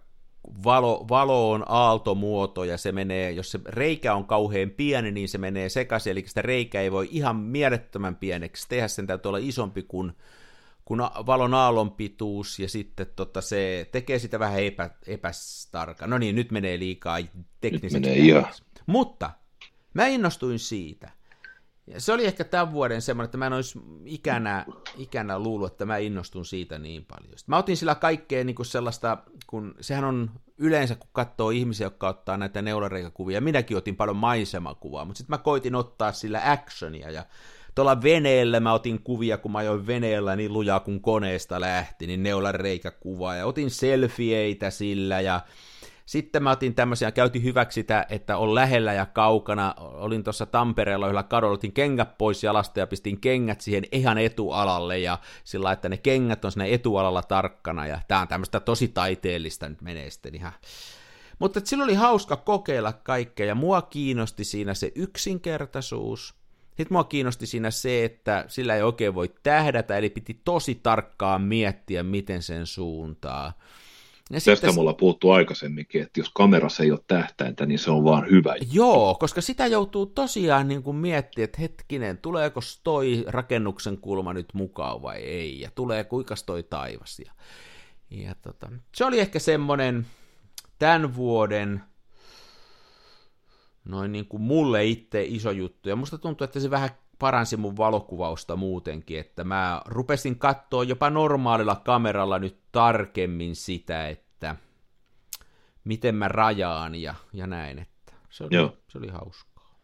valo, valo on aaltomuoto ja se menee, jos se reikä on kauhean pieni, niin se menee sekaisin, eli sitä reikä ei voi ihan mielettömän pieneksi. Tehdä, sen täytyy olla isompi kuin kun valon aallon pituus ja sitten tota, se tekee sitä vähän epä, epästarka. No niin, nyt menee liikaa teknisesti. Menee, Mutta mä innostuin siitä. Ja se oli ehkä tämän vuoden semmoinen, että mä en olisi ikänä, ikänä luullut, että mä innostun siitä niin paljon. Sitten mä otin sillä kaikkea niin kuin sellaista, kun sehän on yleensä, kun katsoo ihmisiä, jotka ottaa näitä neulareikakuvia, minäkin otin paljon maisemakuvaa, mutta sitten mä koitin ottaa sillä actionia, ja tuolla veneellä mä otin kuvia, kun mä ajoin veneellä niin lujaa kun koneesta lähti, niin neulareikäkuvaa, ja otin selfieitä sillä, ja sitten mä otin tämmöisiä, käytin hyväksi sitä, että on lähellä ja kaukana. Olin tuossa Tampereella yhdellä kadolla, otin kengät pois jalasta ja pistin kengät siihen ihan etualalle ja sillä että ne kengät on siinä etualalla tarkkana ja tää on tämmöistä tosi taiteellista nyt menee sitten ihan. Mutta silloin oli hauska kokeilla kaikkea ja mua kiinnosti siinä se yksinkertaisuus. Sitten mua kiinnosti siinä se, että sillä ei oikein voi tähdätä, eli piti tosi tarkkaan miettiä, miten sen suuntaa. Ja Tästä sitten... mulla puhuttu aikaisemminkin, että jos kamerassa ei ole tähtäintä, niin se on vaan hyvä. Joo, koska sitä joutuu tosiaan niin kuin miettimään, että hetkinen, tuleeko toi rakennuksen kulma nyt mukaan vai ei, ja tulee kuinka toi taivas. Ja, ja tota, se oli ehkä semmoinen tämän vuoden noin niin kuin mulle itse iso juttu, ja musta tuntuu, että se vähän paransi mun valokuvausta muutenkin, että mä rupesin katsoa jopa normaalilla kameralla nyt tarkemmin sitä, että miten mä rajaan ja, ja näin, että se oli, Joo. se oli hauskaa.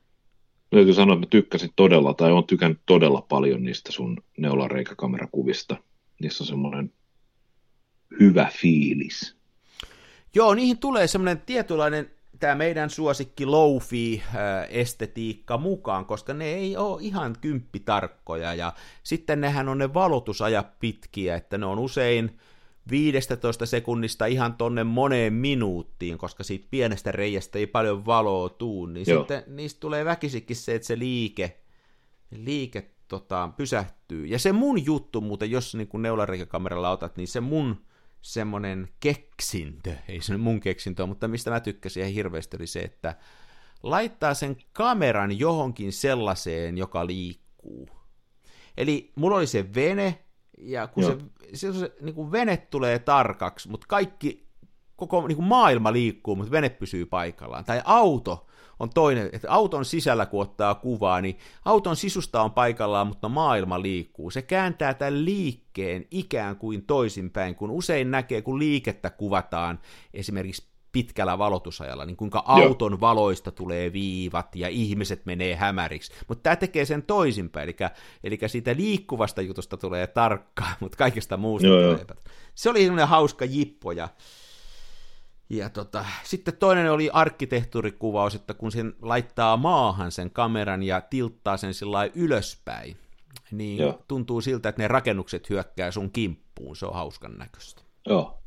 Täytyy sanoa, että mä tykkäsin todella, tai on tykännyt todella paljon niistä sun neulareikakamerakuvista. Niissä on semmoinen hyvä fiilis. Joo, niihin tulee semmoinen tietynlainen tämä meidän suosikki lofi-estetiikka mukaan, koska ne ei ole ihan kymppitarkkoja, ja sitten nehän on ne valotusajat pitkiä, että ne on usein 15 sekunnista ihan tonne moneen minuuttiin, koska siitä pienestä reiästä ei paljon valoa tuu, niin Joo. sitten niistä tulee väkisikin se, että se liike, liike tota, pysähtyy. Ja se mun juttu muuten, jos niin kun neulareikakameralla otat, niin se mun semmoinen keksintö, ei se mun keksintö, mutta mistä mä tykkäsin ihan hirveästi oli se, että laittaa sen kameran johonkin sellaiseen, joka liikkuu. Eli mulla oli se vene, ja kun Joo. se, se, se niin kuin vene tulee tarkaksi, mutta kaikki, koko niin kuin maailma liikkuu, mutta vene pysyy paikallaan. Tai auto on toinen, että auton sisällä kun ottaa kuvaa, niin auton sisusta on paikallaan, mutta maailma liikkuu. Se kääntää tämän liikkeen ikään kuin toisinpäin, kun usein näkee, kun liikettä kuvataan esimerkiksi pitkällä valotusajalla, niin kuinka auton Joo. valoista tulee viivat ja ihmiset menee hämäriksi. Mutta tämä tekee sen toisinpäin, eli, eli siitä liikkuvasta jutusta tulee tarkkaa, mutta kaikesta muusta Joo, tulee. Jo. Se oli sellainen hauska jippo, ja ja tota, sitten toinen oli arkkitehtuurikuvaus, että kun sen laittaa maahan sen kameran ja tilttaa sen sillä ylöspäin, niin Joo. tuntuu siltä, että ne rakennukset hyökkää sun kimppuun. Se on hauskan näköistä. Joo.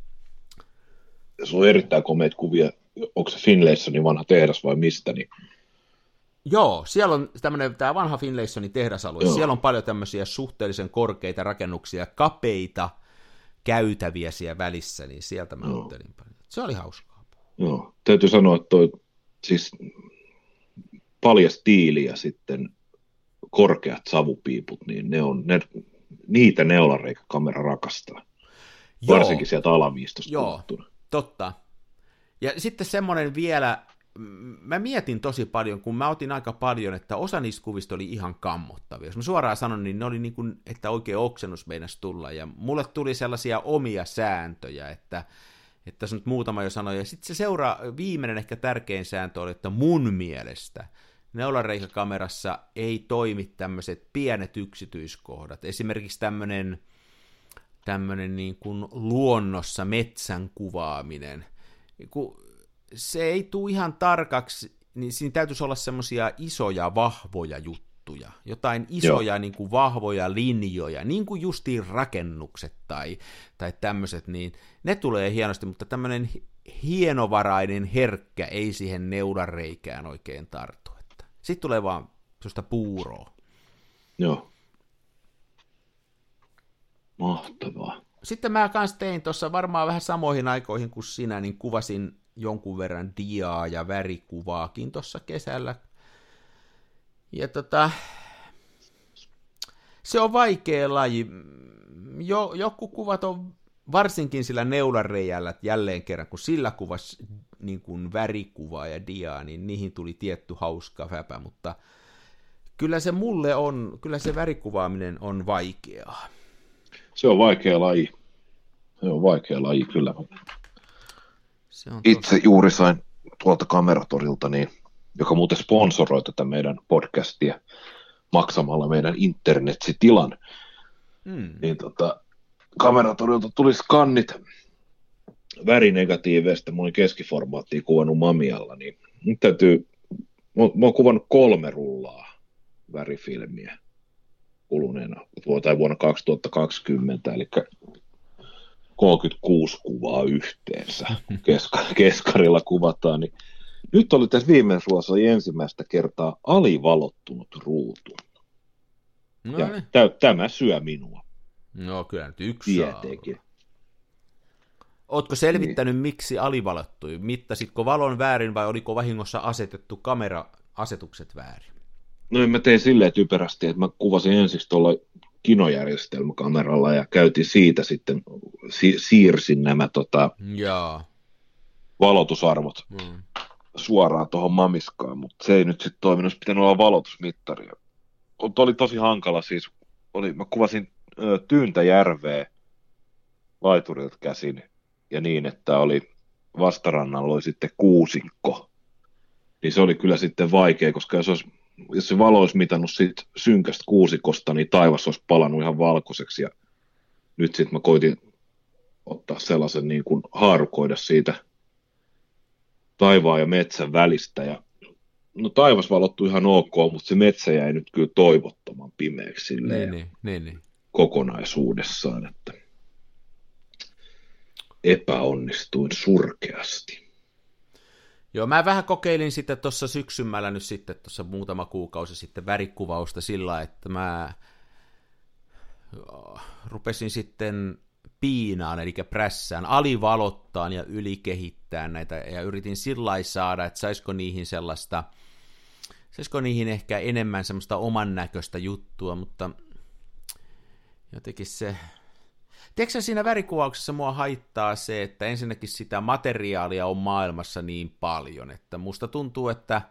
Se on erittäin komeita kuvia. Onko se Finlaysonin vanha tehdas vai mistä? Niin... Joo, siellä on tämmöinen, tämä vanha Finlaysonin tehdasalue. Joo. Siellä on paljon tämmöisiä suhteellisen korkeita rakennuksia, kapeita käytäviä siellä välissä, niin sieltä mä ottelin. Se oli hauskaa. Joo, täytyy sanoa, että toi, siis paljas tiili ja sitten korkeat savupiiput, niin ne on, ne, niitä neulareikakamera rakastaa. Joo. Varsinkin sieltä alaviistosta Joo, puhuttuna. totta. Ja sitten semmoinen vielä, mä mietin tosi paljon, kun mä otin aika paljon, että osa niistä kuvista oli ihan kammottavia. Jos mä suoraan sanon, niin ne oli niin kuin, että oikein oksennus meinas tulla. Ja mulle tuli sellaisia omia sääntöjä, että että tässä nyt muutama jo sanoi. Ja sitten se seuraa, viimeinen ehkä tärkein sääntö oli, että mun mielestä neulareikakamerassa ei toimi tämmöiset pienet yksityiskohdat. Esimerkiksi tämmöinen tämmöinen niin kuin luonnossa metsän kuvaaminen. Kun se ei tule ihan tarkaksi, niin siinä täytyisi olla semmoisia isoja, vahvoja juttuja, jotain isoja niin kuin vahvoja linjoja, niin kuin justiin rakennukset tai, tai tämmöiset, niin ne tulee hienosti, mutta tämmöinen hienovarainen herkkä ei siihen neudareikään oikein tartu. Sitten tulee vaan sellaista puuroa. Joo. Mahtavaa. Sitten mä kanssa tein tuossa varmaan vähän samoihin aikoihin kuin sinä, niin kuvasin jonkun verran diaa ja värikuvaakin tuossa kesällä. Ja tota, se on vaikea laji. Jo, joku kuvat on varsinkin sillä neulareijällä jälleen kerran, kun sillä kuvas niin kuin värikuvaa ja diaa, niin niihin tuli tietty hauska väpä, mutta kyllä se mulle on, kyllä se värikuvaaminen on vaikeaa. Se on vaikea laji. Se on vaikea laji, kyllä. Se on Itse juuri sain tuolta kameratorilta, niin, joka muuten sponsoroi tätä meidän podcastia maksamalla meidän internetsitilan. Hmm. Niin tota, kameratorilta tuli skannit värinegatiiveista, mä olin keskiformaattia kuvannut Mamialla, niin nyt täytyy, mä, mä oon kuvannut kolme rullaa värifilmiä kuluneena, tai vuonna 2020, eli 36 kuvaa yhteensä keska, keskarilla kuvataan, niin nyt oli tässä viime suossa ensimmäistä kertaa alivalottunut ruutu. No ja niin. tämä syö minua. No kyllä nyt yksi Tietenkin. Ootko selvittänyt, niin. miksi alivalottui? Mittasitko valon väärin vai oliko vahingossa asetettu kamera-asetukset väärin? No mä tein silleen typerästi, että mä kuvasin ensiksi tuolla kinojärjestelmäkameralla ja käytiin siitä sitten, si- siirsin nämä tota, Jaa. valotusarvot mm. Suoraan tuohon mamiskaan, mutta se ei nyt sitten toiminut, olisi pitänyt olla valotusmittari. Oli tosi hankala siis, oli, mä kuvasin ö, Tyyntä järveä laiturilta käsin ja niin, että oli vastarannalla oli sitten kuusikko, niin se oli kyllä sitten vaikea, koska jos, olisi, jos se valo olisi mitannut siitä synkästä kuusikosta, niin taivas olisi palannut ihan valkoiseksi. Ja nyt sitten mä koitin ottaa sellaisen niin kuin haarukoida siitä taivaan ja metsän välistä ja no taivas valottui ihan ok, mutta se metsä jäi nyt kyllä toivottoman pimeäksi niin, niin, niin, niin. kokonaisuudessaan, että epäonnistuin surkeasti. Joo, mä vähän kokeilin sitten tuossa syksymällä nyt sitten tuossa muutama kuukausi sitten värikuvausta sillä, että mä rupesin sitten piinaan, eli prässään, alivalottaan ja ylikehittää näitä, ja yritin sillä saada, että saisiko niihin sellaista, saisiko niihin ehkä enemmän semmoista oman näköistä juttua, mutta jotenkin se, Tiedätkö siinä värikuvauksessa mua haittaa se, että ensinnäkin sitä materiaalia on maailmassa niin paljon, että musta tuntuu, että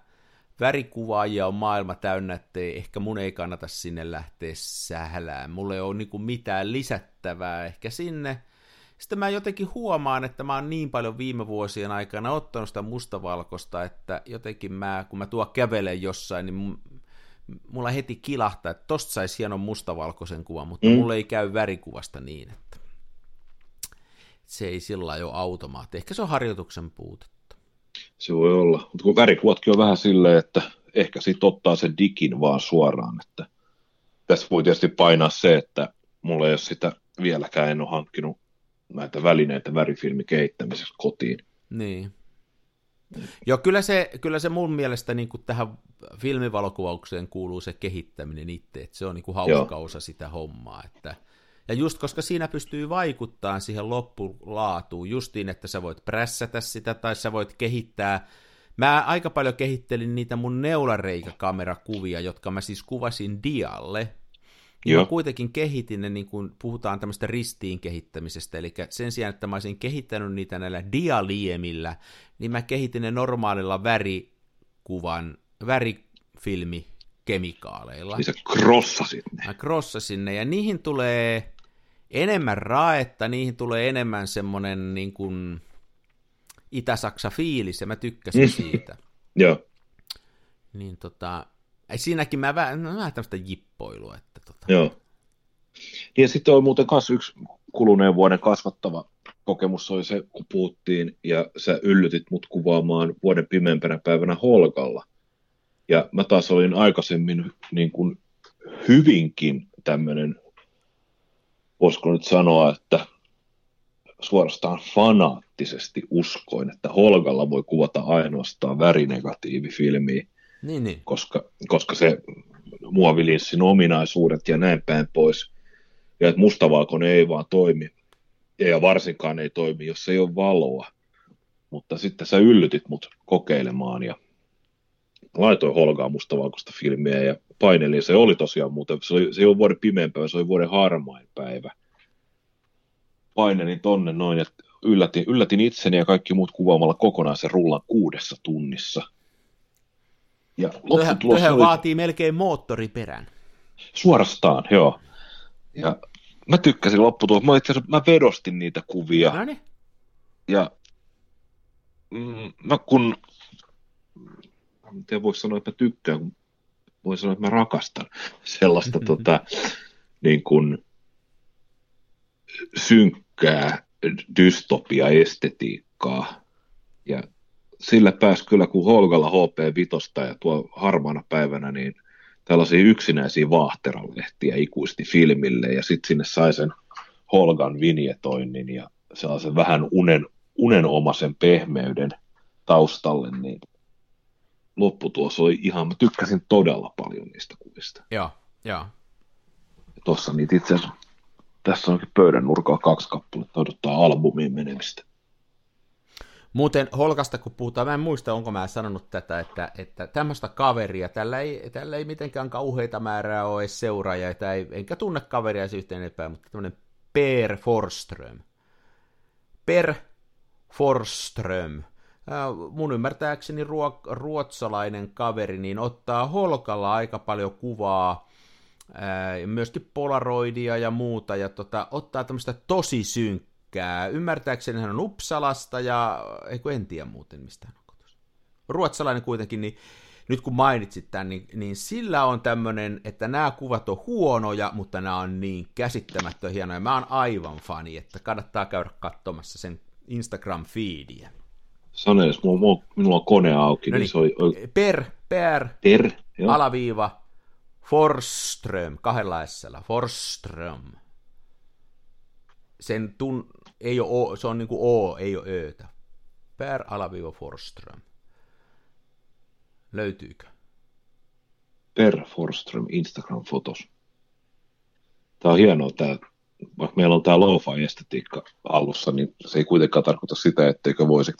värikuvaajia on maailma täynnä, että ehkä mun ei kannata sinne lähteä sählään. Mulle ei ole niin kuin mitään lisättävää ehkä sinne. Sitten mä jotenkin huomaan, että mä oon niin paljon viime vuosien aikana ottanut sitä mustavalkoista, että jotenkin mä, kun mä tuo kävelen jossain, niin mulla heti kilahtaa, että tosta saisi hienon mustavalkoisen kuvan, mutta mm. mulla ei käy värikuvasta niin, että se ei sillä ole automaatti. Ehkä se on harjoituksen puutetta. Se voi olla, mutta kun värikuvatkin on vähän silleen, että ehkä sitten ottaa sen digin vaan suoraan, että tässä voi tietysti painaa se, että mulla ei ole sitä vieläkään, en ole hankkinut näitä välineitä värifilmin kehittämisessä kotiin. Niin. Joo, kyllä se, kyllä se mun mielestä niin kuin tähän filmivalokuvaukseen kuuluu se kehittäminen itse, että se on niin kuin hauska osa sitä hommaa, että ja just koska siinä pystyy vaikuttamaan siihen loppulaatuun, justiin, että sä voit prässätä sitä tai sä voit kehittää. Mä aika paljon kehittelin niitä mun neulareikakamerakuvia, jotka mä siis kuvasin dialle. Niin mä kuitenkin kehitin ne, niin kun puhutaan tämmöistä ristiin kehittämisestä, eli sen sijaan, että mä olisin kehittänyt niitä näillä dialiemillä, niin mä kehitin ne normaalilla värikuvan, värifilmi kemikaaleilla. Niin sä crossasit ne. Mä crossasin ne, ja niihin tulee enemmän raetta, niihin tulee enemmän semmoinen niin kuin Itä-Saksa fiilis, ja mä tykkäsin siitä. Joo. Niin tota, siinäkin mä vähän, no, vähän tämmöistä jippoilua. Että tota. Joo. Ja sitten on muuten myös yksi kuluneen vuoden kasvattava kokemus oli se, kun puhuttiin, ja sä yllytit mut kuvaamaan vuoden pimeimpänä päivänä Holkalla. Ja mä taas olin aikaisemmin niin kuin hyvinkin tämmöinen, voisiko nyt sanoa, että suorastaan fanaattisesti uskoin, että Holgalla voi kuvata ainoastaan värinegatiivifilmiä, Niin, niin. koska, koska se muovilinssin ominaisuudet ja näin päin pois, ja että mustavalkoinen ei vaan toimi, ja varsinkaan ei toimi, jos ei ole valoa. Mutta sitten sä yllytit mut kokeilemaan ja laitoin Holgaa mustavalkoista filmiä ja painelin. Se oli tosiaan muuten, se, oli, se ei ole vuoden pimeän päivä, se oli vuoden harmain päivä. Painelin tonne noin ja yllätin, yllätin itseni ja kaikki muut kuvaamalla kokonaan sen rullan kuudessa tunnissa. Ja lopputulos toihan oli vaatii melkein moottoriperän. suorastaan, joo. Ja mä tykkäsin lopputulos. Mä, itse asiassa, mä vedostin niitä kuvia. No niin. Ja mm, mä kun, en tiedä voisi sanoa, että mä tykkään, kun voin sanoa, että mä rakastan sellaista tota, niin kuin synkkää dystopia-estetiikkaa. Ja sillä pääsi kyllä, kun Holgalla HP Vitosta ja tuo harmaana päivänä, niin tällaisia yksinäisiä vaahteralehtiä ikuisti filmille, ja sitten sinne sai sen Holgan vinjetoinnin ja sellaisen vähän unen, unenomaisen pehmeyden taustalle, niin lopputulos oli ihan, mä tykkäsin todella paljon niistä kuvista. Joo, joo. Tuossa niitä itse asiassa, tässä onkin pöydän nurkalla kaksi kappaletta, odottaa albumiin menemistä. Muuten Holkasta kun puhutaan, mä en muista, onko mä sanonut tätä, että, että tämmöistä kaveria, tällä ei, tällä ei mitenkään kauheita määrää ole edes seuraajia, ei, enkä tunne kaveria yhteen enempää, mutta tämmöinen Per Forström. Per Forström. Mun ymmärtääkseni ruo- ruotsalainen kaveri, niin ottaa Holkalla aika paljon kuvaa, myöskin polaroidia ja muuta, ja tota, ottaa tämmöistä tosi synkkää. Ymmärtääkseni hän on Uppsalasta, ja eikö en tiedä muuten mistä hän on kotoisin. Ruotsalainen kuitenkin, niin nyt kun mainitsit tämän, niin, niin sillä on tämmöinen, että nämä kuvat on huonoja, mutta nämä on niin käsittämättömän hienoja. Mä oon aivan fani, että kannattaa käydä katsomassa sen Instagram-feediä. Sano edes, mulla, mulla, on kone auki, No niin, niin. se oli, Per, per, joo. alaviiva, Forström, kahdella s Forström. Sen tun, ei ole o, se on niinku O, ei ole Ötä. Per alaviiva Forström. Löytyykö? Per Forström Instagram-fotos. Tämä on hienoa, tämä, vaikka meillä on tämä lo-fi estetiikka hallussa, niin se ei kuitenkaan tarkoita sitä, etteikö voisi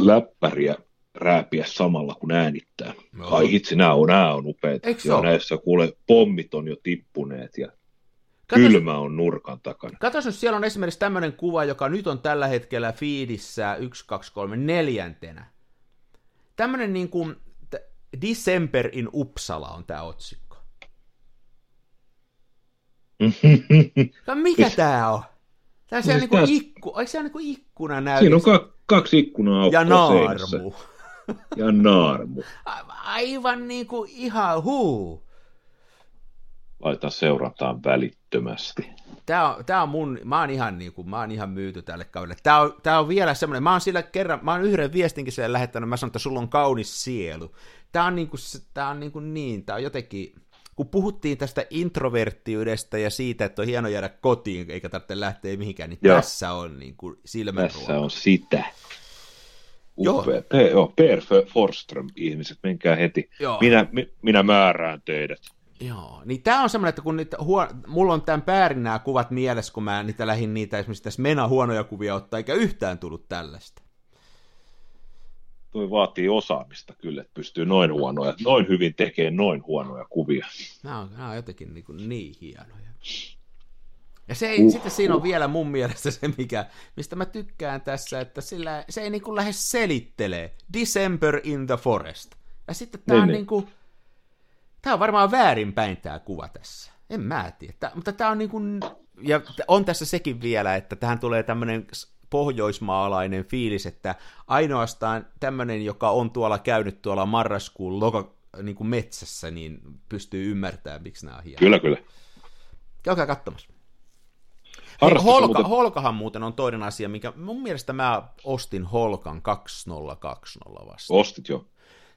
läppäriä rääpiä samalla kun äänittää. No. Ai itse, nämä on, nämä on se ja ole? näissä kuule, pommit on jo tippuneet ja Katos, kylmä on nurkan takana. katos nyt, siellä on esimerkiksi tämmöinen kuva, joka nyt on tällä hetkellä feedissä 1, 2, 3, neljäntenä. Tämmöinen niin kuin December in Uppsala on tämä otsikko. Mikä tää on? Tää on siellä Siis niinku tää- ikku, eikö se niinku ikkuna näy? Siinä on ka- kaksi ikkunaa ja seinässä. naarmu. Ja naarmu. Aivan niinku ihan huu. Laita seurataan välittömästi. Tää on, tää on mun, mä oon ihan niinku, mä oon ihan myyty tälle kaudelle. Tää on, tää on vielä semmonen, mä oon sillä kerran, mä oon yhden viestinkin sille lähettänyt, mä sanon, että sulla on kaunis sielu. Tää on niinku, se- tää on niinku niin, tää on jotenkin, kun puhuttiin tästä introverttiydestä ja siitä, että on hieno jäädä kotiin eikä tarvitse lähteä mihinkään, niin Joo. tässä on niinku silmän Tässä on sitä. Joo. Upea. Pe- joo, Per Forström, ihmiset, menkää heti. Joo. Minä, mi, minä määrään teidät. Joo, niin tää on semmoinen, että kun niitä huo... mulla on tämän päärin nämä kuvat mielessä, kun mä niitä lähdin niitä esimerkiksi tässä Mena huonoja kuvia ottaa, eikä yhtään tullut tällaista. Toi vaatii osaamista kyllä, että pystyy noin huonoja, noin hyvin tekemään noin huonoja kuvia. Nämä on, nämä on jotenkin niin, kuin niin hienoja. Ja se ei, uh, sitten siinä on vielä mun mielestä se, mikä, mistä mä tykkään tässä, että sillä, se ei niin kuin lähde selittelee. December in the forest. Ja sitten tää Niin, on niin. niin kuin, tää on varmaan väärinpäin tää kuva tässä. En mä tiedä. Tää, mutta tää on niin kuin, ja on tässä sekin vielä, että tähän tulee tämmöinen pohjoismaalainen fiilis, että ainoastaan tämmöinen, joka on tuolla käynyt tuolla marraskuun loka, niin kuin metsässä, niin pystyy ymmärtämään, miksi nämä on hienoja. Kyllä, kyllä. Käykää katsomassa. Holka, muuten... Holkahan muuten on toinen asia, mikä mun mielestä mä ostin Holkan 2020 vasta. Ostit jo.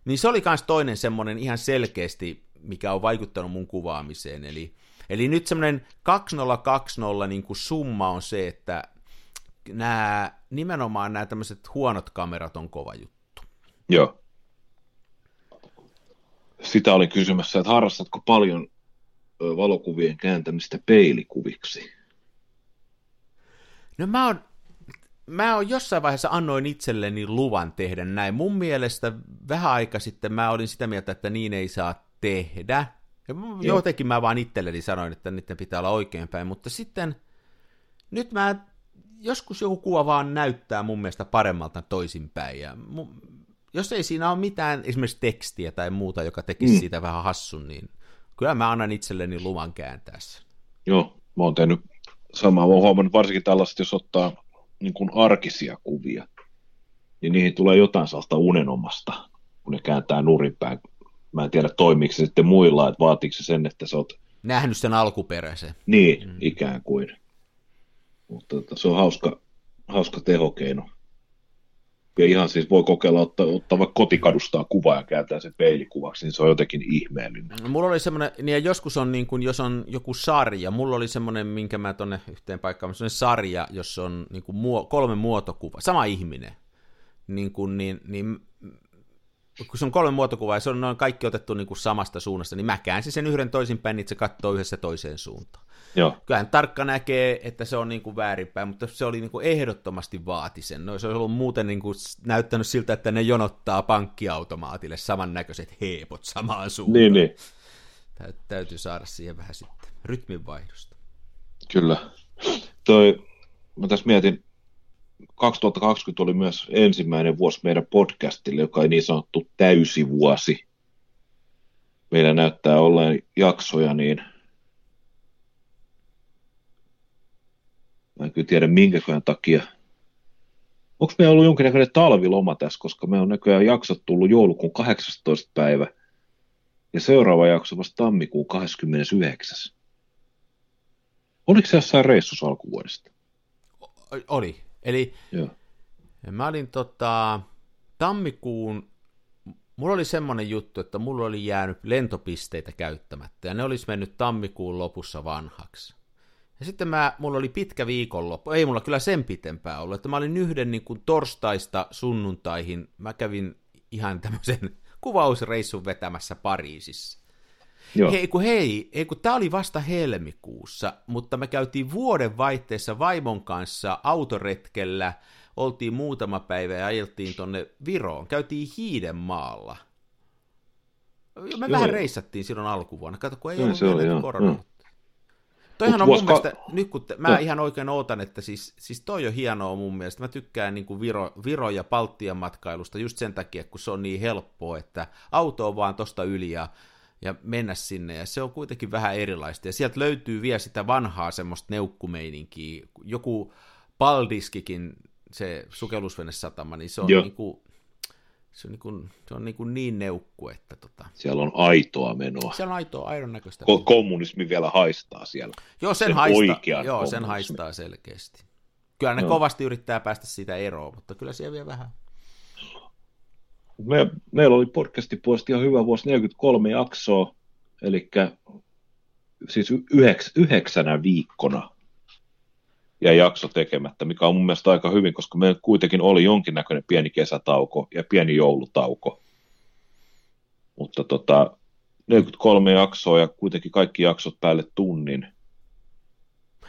Niin se oli myös toinen semmoinen ihan selkeästi, mikä on vaikuttanut mun kuvaamiseen. Eli, eli nyt semmoinen 2020 niin kuin summa on se, että nämä, nimenomaan nämä tämmöiset huonot kamerat on kova juttu. Joo. Sitä olin kysymässä, että harrastatko paljon valokuvien kääntämistä peilikuviksi? No mä oon, mä oon jossain vaiheessa annoin itselleni luvan tehdä näin. Mun mielestä vähän aika sitten mä olin sitä mieltä, että niin ei saa tehdä. Ja jotenkin mä vaan itselleni sanoin, että niiden pitää olla oikeinpäin, mutta sitten nyt mä joskus joku kuva vaan näyttää mun mielestä paremmalta toisinpäin. Ja mun, jos ei siinä ole mitään esimerkiksi tekstiä tai muuta, joka tekisi mm. siitä vähän hassun, niin kyllä mä annan itselleni luvan kääntää sen. Joo, mä oon tehnyt samaa. Mä oon huomannut varsinkin tällaiset, jos ottaa niin kuin arkisia kuvia, niin niihin tulee jotain sellaista unenomasta, kun ne kääntää nurinpäin. Mä en tiedä, toimiiko se sitten muilla, että vaatiiko se sen, että sä oot... Nähnyt sen alkuperäisen. Niin, mm. ikään kuin. Mutta tota, se on hauska, hauska tehokeino. Ja ihan siis voi kokeilla ottaa, ottaa vaikka kotikadustaa kuvaa ja kääntää sen peilikuvaksi, niin se on jotenkin ihmeellinen. No, mulla oli semmoinen, niin ja joskus on niin kuin, jos on joku sarja, mulla oli semmoinen, minkä mä tonne yhteen paikkaan, semmoinen sarja, jossa on niin kuin muo, kolme muotokuvaa, sama ihminen, niin, kuin, niin, niin kun se on kolme muotokuvaa ja se on noin kaikki otettu niin kuin samasta suunnasta, niin mä käänsin sen yhden toisinpäin, niin se katsoo yhdessä toiseen suuntaan. Joo. Kyllähän tarkka näkee, että se on niin kuin väärinpäin, mutta se oli niin kuin ehdottomasti vaati sen. No, se olisi ollut muuten niin kuin näyttänyt siltä, että ne jonottaa pankkiautomaatille samannäköiset heepot samaan suuntaan. Niin, niin. Tä- täytyy saada siihen vähän sitten rytminvaihdosta. Kyllä. Toi, mä tässä mietin, 2020 oli myös ensimmäinen vuosi meidän podcastille, joka ei niin sanottu täysivuosi. Meillä näyttää olleen jaksoja, niin Mä en kyllä tiedä minkäköhän takia. Onko meillä ollut jonkinnäköinen talviloma tässä, koska me on näköjään jaksot tullut joulukuun 18. päivä ja seuraava jakso vasta tammikuun 29. Oliko se jossain reissussa alkuvuodesta? Oli. Eli Joo. mä olin tota, tammikuun, mulla oli semmoinen juttu, että mulla oli jäänyt lentopisteitä käyttämättä, ja ne olisi mennyt tammikuun lopussa vanhaksi. Ja sitten mä, mulla oli pitkä viikonloppu, ei mulla kyllä sen pitempää ollut, että mä olin yhden niin kuin torstaista sunnuntaihin, mä kävin ihan tämmöisen kuvausreissun vetämässä Pariisissa. Joo. Hei, kun hei, ei, kun tää oli vasta helmikuussa, mutta me käytiin vuoden vaihteessa vaimon kanssa autoretkellä, oltiin muutama päivä ja ajeltiin tonne Viroon, käytiin Hiidenmaalla. Me Joo. vähän reissattiin silloin alkuvuonna, kato kun ei Joo, ollut vielä korona. Toihan on mun mielestä, nyt kun te, mä no. ihan oikein ootan, että siis, siis toi on hienoa mun mielestä. Mä tykkään niin kuin Viro, Viro ja Baltian matkailusta just sen takia, kun se on niin helppoa, että auto on vaan tosta yli ja, ja mennä sinne. Ja se on kuitenkin vähän erilaista. Ja sieltä löytyy vielä sitä vanhaa semmoista neukkumeininkiä. Joku Paldiskikin, se sukellusvenesatama, niin se on niin kuin, se on niin, kuin, se on niin, kuin niin neukku, että tota... Siellä on aitoa menoa. Siellä on aitoa, aidon näköistä. Ko- kommunismi vielä haistaa siellä. Joo, sen, sen haistaa, joo, sen haistaa selkeästi. Kyllä ne no. kovasti yrittää päästä siitä eroon, mutta kyllä siellä vielä vähän. Me, meillä oli podcasti puolesta ihan hyvä vuosi 43 jaksoa, eli siis yhdeks, yhdeksänä viikkona ja jakso tekemättä, mikä on mun mielestä aika hyvin, koska meillä kuitenkin oli jonkinnäköinen pieni kesätauko ja pieni joulutauko. Mutta tota, 43 jaksoa ja kuitenkin kaikki jaksot päälle tunnin.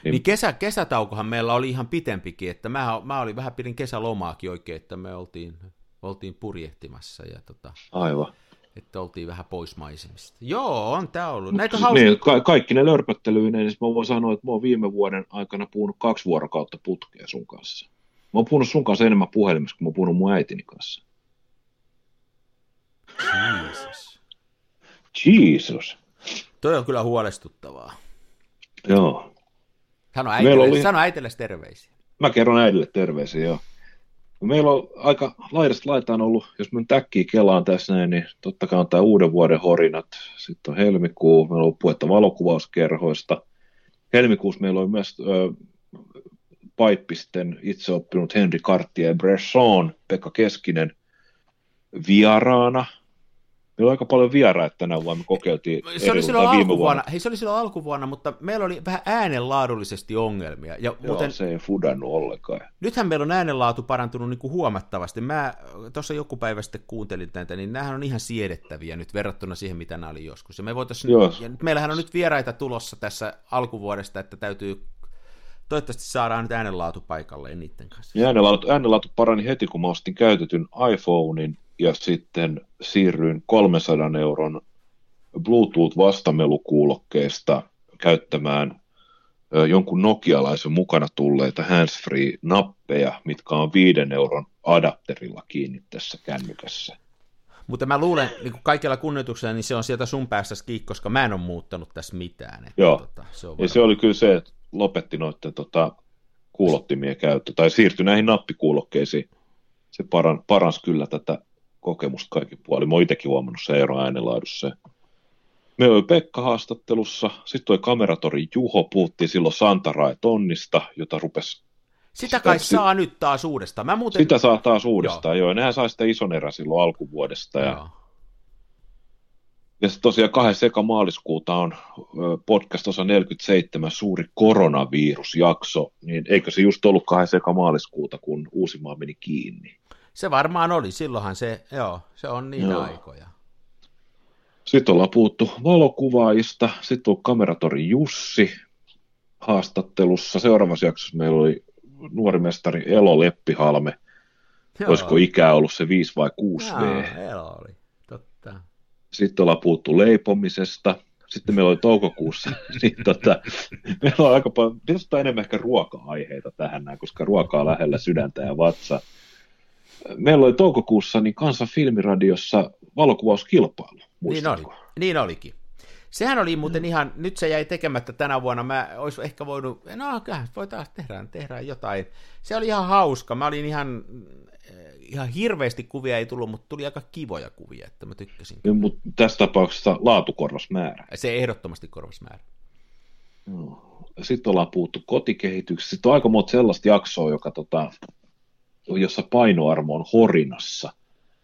Niin, niin kesä, kesätaukohan meillä oli ihan pitempikin, että mä, mä olin vähän pidin kesälomaakin oikein, että me oltiin, oltiin purjehtimassa. Ja tota, Aivan että oltiin vähän pois maisemista. Joo, on tämä ollut. Näitä siis hauska... niin, ka- kaikki ne lörpöttelyinen, niin mä voin sanoa, että mä oon viime vuoden aikana puhunut kaksi vuorokautta putkea sun kanssa. Mä oon puhunut sun kanssa enemmän puhelimessa kuin mä oon puhunut mun äitini kanssa. Jesus. Jesus. Toi on kyllä huolestuttavaa. Joo. Sano äitelle, oli... sano äitelle terveisiä. Mä kerron äidille terveisiä, joo. Meillä on aika laidasta laitaan ollut, jos mä täkkiä kelaan tässä näin, niin totta kai on tämä uuden vuoden horinat. Sitten on helmikuu, meillä on puhetta valokuvauskerhoista. Helmikuussa meillä on myös ö, paippisten itseoppinut Henri Cartier Bresson, Pekka Keskinen vieraana. Meillä on aika paljon vieraita tänä vuonna, me kokeiltiin se oli, silloin viime alkuvuonna, vuonna. hei, se oli silloin alkuvuonna, mutta meillä oli vähän äänenlaadullisesti ongelmia. Ja Joo, muuten, se ei fudannut ollenkaan. nythän meillä on äänenlaatu parantunut niin kuin huomattavasti. Mä tuossa joku päivä sitten kuuntelin näitä, niin nämähän on ihan siedettäviä nyt verrattuna siihen, mitä nämä oli joskus. Ja me voitaisiin, Joo. ja nyt, meillähän on nyt vieraita tulossa tässä alkuvuodesta, että täytyy, toivottavasti saadaan nyt äänenlaatu paikalleen niiden kanssa. Ja äänenlaatu, äänenlaatu parani heti, kun mä ostin käytetyn iPhonein ja sitten siirryin 300 euron Bluetooth-vastamelukuulokkeesta käyttämään jonkun nokialaisen mukana tulleita handsfree-nappeja, mitkä on viiden euron adapterilla kiinni tässä kännykässä. Mutta mä luulen, niin kuin kaikella kunnioituksella, niin se on sieltä sun päässä kiinni, koska mä en ole muuttanut tässä mitään. Että, Joo. Tota, se on Ja se oli kyllä se, että lopetti noiden tota, kuulottimien käyttö, tai siirtyi näihin nappikuulokkeisiin. Se paran, paransi kyllä tätä kokemusta kaikin puolin. Mä oon itsekin huomannut se ero äänenlaadussa. Me oli Pekka haastattelussa, sitten toi kameratori Juho, puhuttiin silloin Santara tonnista, jota rupesi, Sitä kai sitä- saa nyt taas uudestaan. Mä muuten... sitä saa taas uudestaan, joo. joo. Nehän sai sitä ison erän silloin alkuvuodesta, ja Joo. Ja sitten tosiaan 2. eka maaliskuuta on podcast osa 47 suuri koronavirusjakso, niin eikö se just ollut 2. eka maaliskuuta, kun Uusimaa meni kiinni. Se varmaan oli, silloinhan se, joo, se on niitä Joo. aikoja. Sitten ollaan puhuttu valokuvaajista, sitten on kameratori Jussi haastattelussa. Seuraavassa jaksossa meillä oli nuori mestari Elo Leppihalme. Joo. Olisiko ikää ollut se 5 vai 6 V? Elo oli, totta. Sitten ollaan puhuttu leipomisesta. Sitten meillä oli toukokuussa, niin tota, meillä on aika paljon, pitäisi enemmän ehkä ruoka-aiheita tähän näin, koska ruoka on lähellä sydäntä ja vatsa. Meillä oli toukokuussa niin Kansan filmiradiossa valokuvauskilpailu, Niin, oli, niin olikin. Sehän oli muuten ihan, nyt se jäi tekemättä tänä vuonna, mä olisi ehkä voinut, no kyllä, voi taas tehdä, tehdä jotain. Se oli ihan hauska, mä olin ihan, eh, ihan hirveästi kuvia ei tullut, mutta tuli aika kivoja kuvia, että mä tykkäsin. Niin, Mutta tässä tapauksessa laatukorvas määrä. Se ehdottomasti korvas määrä. Sitten ollaan puhuttu kotikehityksestä. Sitten on aika monta sellaista jaksoa, joka, tota, jossa painoarvo on horinassa,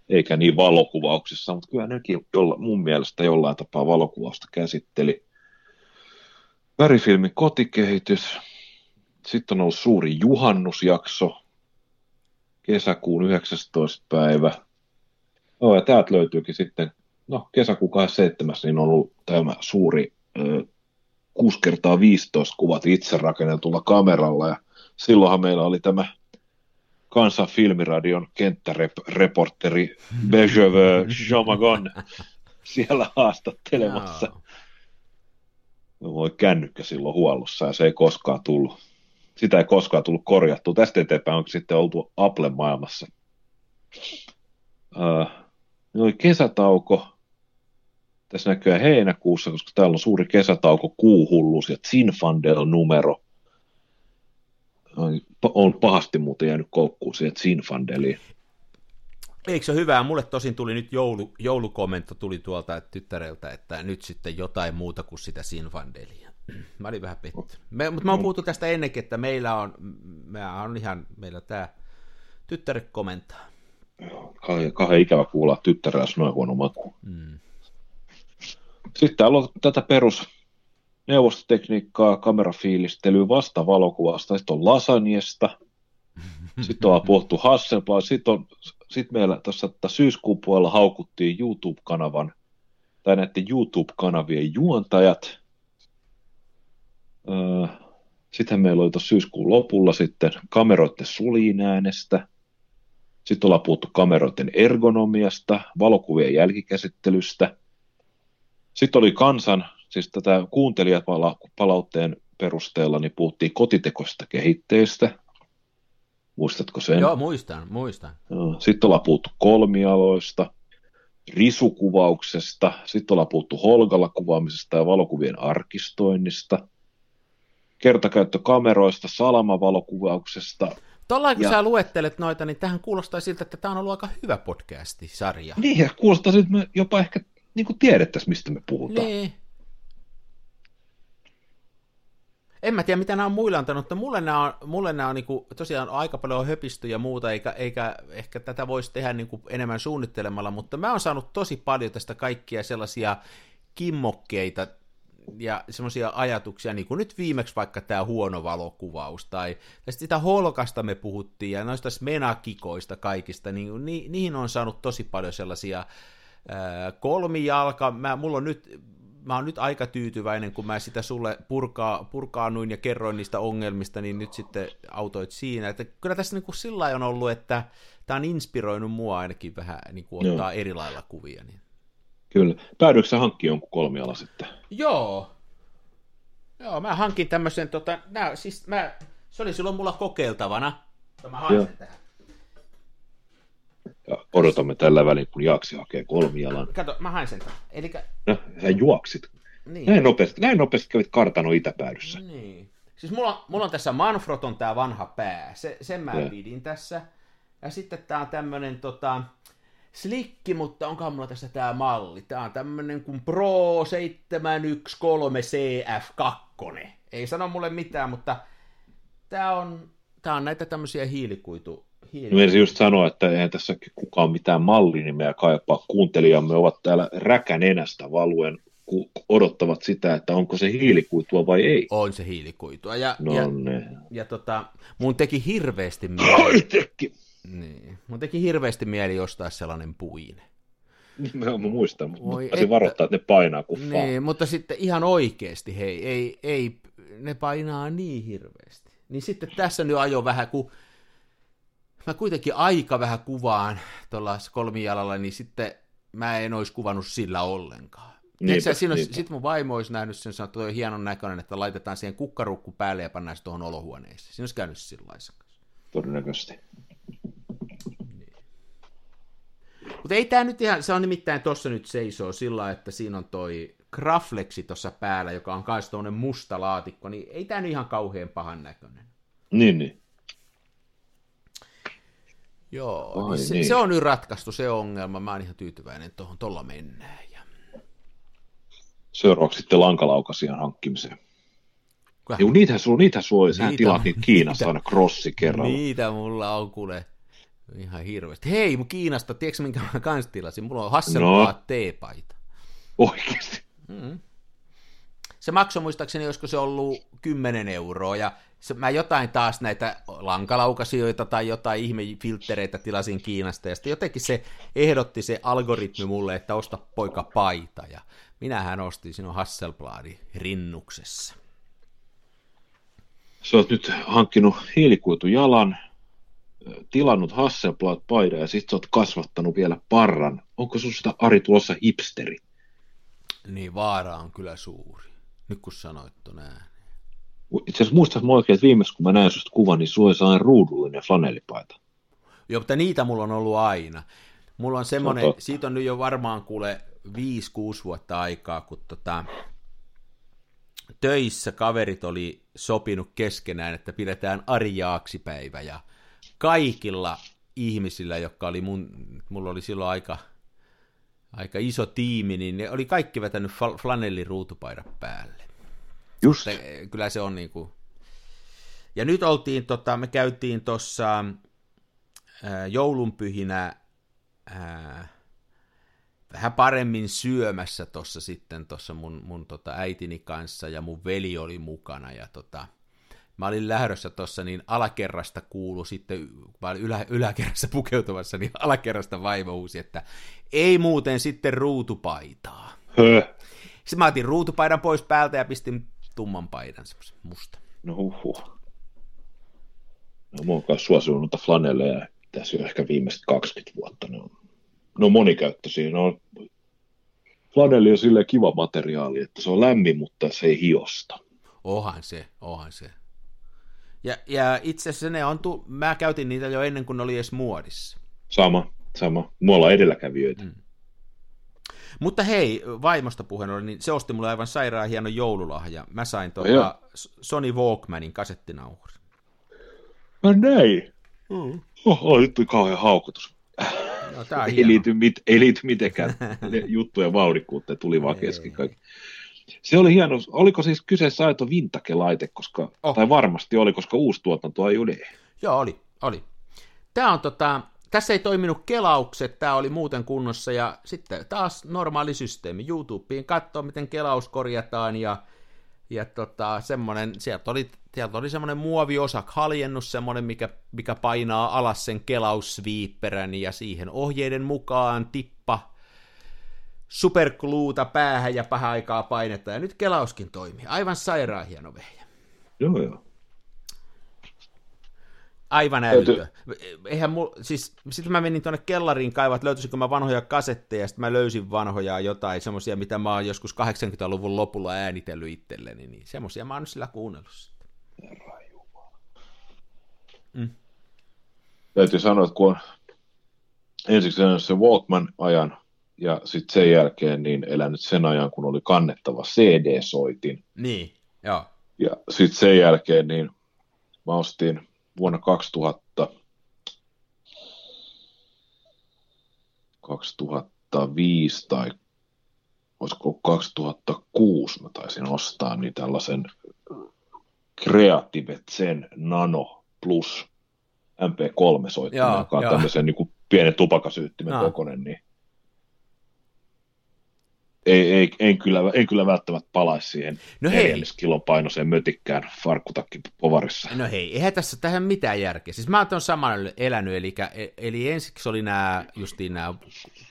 eikä niin valokuvauksessa, mutta kyllä nekin jolla, mun mielestä jollain tapaa valokuvausta käsitteli. Värifilmin kotikehitys. Sitten on ollut suuri juhannusjakso, kesäkuun 19. päivä. No, ja täältä löytyykin sitten, no kesäkuun 27. niin on ollut tämä suuri ö, 6 kertaa 15 kuvat itse rakennetulla kameralla ja silloinhan meillä oli tämä Kansan filmiradion kenttäreporteri Bejeve Jomagon siellä haastattelemassa. Me voi kännykkä silloin huollossa ja se ei koskaan tullut. Sitä ei koskaan tullut korjattua. Tästä eteenpäin onko sitten oltu Apple maailmassa. Öö, oli kesätauko, tässä näkyy heinäkuussa, koska täällä on suuri kesätauko, kuuhullus ja Zinfandel-numero. On pahasti muuten jäänyt koukkuun siihen Zinfandeliin. Eikö se ole hyvää? Mulle tosin tuli nyt joulu, joulukomento tuli tuolta tyttäreltä, että nyt sitten jotain muuta kuin sitä Sinfandelia. Mä olin vähän pettynyt. Me, mutta mä oon puhuttu tästä ennenkin, että meillä on, me on ihan, meillä tämä tyttäre komentaa. Kauhean, kauhean ikävä kuulla tyttärellä noin huono maku. Mm. Sitten täällä on tätä perus neuvostotekniikkaa, kamerafiilistelyä, vastavalokuvasta, sitten on lasagnesta, sitten ollaan puhuttu Hasselblad, sitten on sitten meillä tässä syyskuun puolella haukuttiin YouTube-kanavan, tai näiden YouTube-kanavien juontajat. Öö, sitten meillä oli tuossa syyskuun lopulla sitten kameroiden suliin äänestä. Sitten ollaan puhuttu kameroiden ergonomiasta, valokuvien jälkikäsittelystä. Sitten oli kansan, siis tätä kuuntelijapalautteen perusteella, niin puhuttiin kotitekoista kehitteistä. Muistatko sen? Joo, muistan, muistan. Sitten ollaan puhuttu kolmialoista, risukuvauksesta, sitten ollaan puhuttu holgalla kuvaamisesta ja valokuvien arkistoinnista, kertakäyttökameroista, salamavalokuvauksesta. Tuolla kun Ja- sä luettelet noita, niin tähän kuulostaa siltä, että tämä on ollut aika hyvä podcasti-sarja. Niin, ja kuulostaa siltä, että me jopa ehkä niin kuin tiedettäisiin, mistä me puhutaan. Niin. En mä tiedä, mitä nämä on muille antanut, mutta mulle nämä on, mulle nämä on niin kuin, tosiaan aika paljon höpisty ja muuta, eikä, eikä ehkä tätä voisi tehdä niin kuin enemmän suunnittelemalla, mutta mä oon saanut tosi paljon tästä kaikkia sellaisia kimmokkeita ja semmoisia ajatuksia, niin kuin nyt viimeksi vaikka tämä huono valokuvaus, tai tästä sitä holkasta me puhuttiin, ja noista smenakikoista kaikista, niin ni, niihin on saanut tosi paljon sellaisia kolmijalka, mä, mulla on nyt mä oon nyt aika tyytyväinen, kun mä sitä sulle purkaa, purkaanuin ja kerroin niistä ongelmista, niin nyt sitten autoit siinä. Että kyllä tässä niin kuin sillä on ollut, että tämä on inspiroinut mua ainakin vähän niin kuin ottaa Joo. eri lailla kuvia. Niin. Kyllä. Päädyykö sä hankkia jonkun kolmiala sitten? Joo. Joo, mä hankin tämmöisen, tota, nää, siis mä, se oli silloin mulla kokeiltavana. Mä hain tähän. Ja odotamme tällä välin, kun Jaaksi hakee kolmialan. Kato, mä hain sen. Elikkä... No, sä juoksit. Niin. Näin, nopeasti, näin nopeasti kävit kartano itäpäädyssä. Niin. Siis mulla, on, mulla on tässä Manfroton tää vanha pää. Se, sen mä ja. pidin tässä. Ja sitten tää on tämmönen tota, slikki, mutta onkohan mulla tässä tää malli. Tää on tämmönen kuin Pro 713 CF2. Ei sano mulle mitään, mutta tää on, tää on näitä tämmöisiä hiilikuitu, Hiili. No just sanoa, että eihän tässä kukaan mitään mallinimeä kaipaa. Kuuntelijamme ovat täällä räkänenästä valuen, kun odottavat sitä, että onko se hiilikuitua vai ei. On se hiilikuitua. Ja, no ja, ne. ja tota, mun teki hirveästi mieli. teki. Niin. Mun teki hirveästi mieli ostaa sellainen puine. Mä, mä muistan, mutta että... varoittaa, että ne painaa kuin Niin, mutta sitten ihan oikeasti, hei, ei, ei, ne painaa niin hirveästi. Niin sitten tässä nyt ajo vähän, kun mä kuitenkin aika vähän kuvaan tuolla kolmijalalla, niin sitten mä en olisi kuvannut sillä ollenkaan. Niinpä, siinä olisi, sit mun vaimo olisi nähnyt sen, että toi on hienon näköinen, että laitetaan siihen kukkarukku päälle ja pannaan se tuohon olohuoneeseen. Siinä olisi käynyt sillä Todennäköisesti. Niin. Mutta ei tämä nyt ihan, se on nimittäin tuossa nyt seisoo sillä, että siinä on toi Graflexi tuossa päällä, joka on myös tuollainen musta laatikko, niin ei tämä nyt ihan kauhean pahan näköinen. Niin, niin. Joo, Ai, niin se, niin. se on nyt ratkaistu se ongelma. Mä oon ihan tyytyväinen tuohon, tuolla mennään. Ja... Seuraavaksi sitten lankalaukasian hankkimiseen. Kuka? Joo, niitä sulla, niitä sulla, niitä, sä tilaat niitä Kiinasta niitä, aina crossi kerralla. Niitä mulla on kuule ihan hirveästi. Hei, mun Kiinasta, tiedätkö minkä mä kans tilasin? Mulla on Hasselblad no. teepaita. Oikeasti? Mm. Se maksoi muistaakseni, olisiko se ollut 10 euroa, ja mä jotain taas näitä lankalaukasioita tai jotain ihmefilttereitä tilasin Kiinasta, ja sitten jotenkin se ehdotti se algoritmi mulle, että osta poika paita, ja minähän ostin sinun Hasselbladi rinnuksessa. Sä oot nyt hankkinut hiilikuitujalan, tilannut Hasselblad paidan ja sitten sä oot kasvattanut vielä parran. Onko sinusta Ari tulossa hipsteri? Niin, vaara on kyllä suuri. Nyt kun sanoit ton. Itse asiassa muistas mä oikein, että viimeis kun mä näin susta kuvan, niin sulla oli ruudullinen flanellipaita. Joo, mutta niitä mulla on ollut aina. Mulla on semmoinen, se on siitä on nyt jo varmaan kuule 5-6 vuotta aikaa, kun tota, töissä kaverit oli sopinut keskenään, että pidetään Ari Jaaksi-päivä ja kaikilla ihmisillä, jotka oli mun, mulla oli silloin aika, aika iso tiimi, niin ne oli kaikki vetänyt flanelliruutupaidat päälle. Just. Että, kyllä se on niin kuin... Ja nyt oltiin, tota, me käytiin tuossa joulunpyhinä ää, vähän paremmin syömässä tuossa sitten tuossa mun, mun tota äitini kanssa ja mun veli oli mukana ja tota, mä olin lähdössä tuossa, niin alakerrasta kuulu sitten, mä olin ylä, yläkerrassa pukeutumassa, niin alakerrasta vaimo uusi, että ei muuten sitten ruutupaitaa. Höh. Sitten mä otin ruutupaidan pois päältä ja pistin tumman paidan, semmoisen musta. No huhhuh. No mä oon kanssa suosinut noita flanelleja tässä jo ehkä viimeiset 20 vuotta. Ne on, ne on monikäyttöisiä. Ne on, flanelli on silleen kiva materiaali, että se on lämmin, mutta se ei hiosta. Ohan se, ohan se. Ja, ja itse asiassa ne on, tu- mä käytin niitä jo ennen kuin ne oli edes muodissa. Sama, sama. Me ollaan edelläkävijöitä. Mm. Mutta hei, vaimosta puheen ollen, niin se osti mulle aivan sairaan hieno joululahja. Mä sain tuota Sony Walkmanin kasettinauhurin. No näin. Mm. Oho, nyt tuli kauhean haukotus. No, tää ei, liity mit, ei liity mitenkään juttujen vauhdikkuuteen, tuli vaan kesken kaikki. Se oli hieno. Oliko siis kyseessä aito vintage-laite, koska, Oh. tai varmasti oli, koska uusi tuotanto ei ole. Joo, oli, oli. Tämä on tota, tässä ei toiminut kelaukset, tämä oli muuten kunnossa, ja sitten taas normaali systeemi. YouTubeen katsoo, miten kelaus korjataan, ja, ja tota, semmonen, sieltä oli, sieltä oli semmoinen muoviosak haljennus, semmoinen, mikä, mikä painaa alas sen kelaussviipperän, ja siihen ohjeiden mukaan tippa superkluuta päähän ja vähän aikaa painetta, ja nyt kelauskin toimii. Aivan sairaan hieno vehjä. Joo, joo. Aivan älytön. Eihän mul, siis, sitten mä menin tuonne kellariin kaivaa, että löytyisikö mä vanhoja kasetteja, ja sitten mä löysin vanhoja jotain, semmosia, mitä mä oon joskus 80-luvun lopulla äänitellyt itselleni, niin semmosia mä oon sillä kuunnellut sitten. Täytyy sanoa, että kun on ensiksi sen Walkman-ajan ja sitten sen jälkeen niin elänyt sen ajan, kun oli kannettava CD-soitin. Niin, joo. Ja sitten sen jälkeen niin mä ostin vuonna 2000, 2005 tai olisiko 2006 mä taisin ostaa niin tällaisen Creative Zen Nano Plus MP3-soittimen, Joo, joka on tämmöisen niin kuin pienen tupakasyyttimen Joo. kokoinen, niin ei, ei, en, kyllä, en kyllä välttämättä palaisi siihen No hei. neljännes kilon painoiseen mötikkään farkkutakki povarissa. No hei, eihän tässä tähän mitään järkeä. Siis mä oon saman elänyt, eli, eli ensiksi oli nämä justiin nämä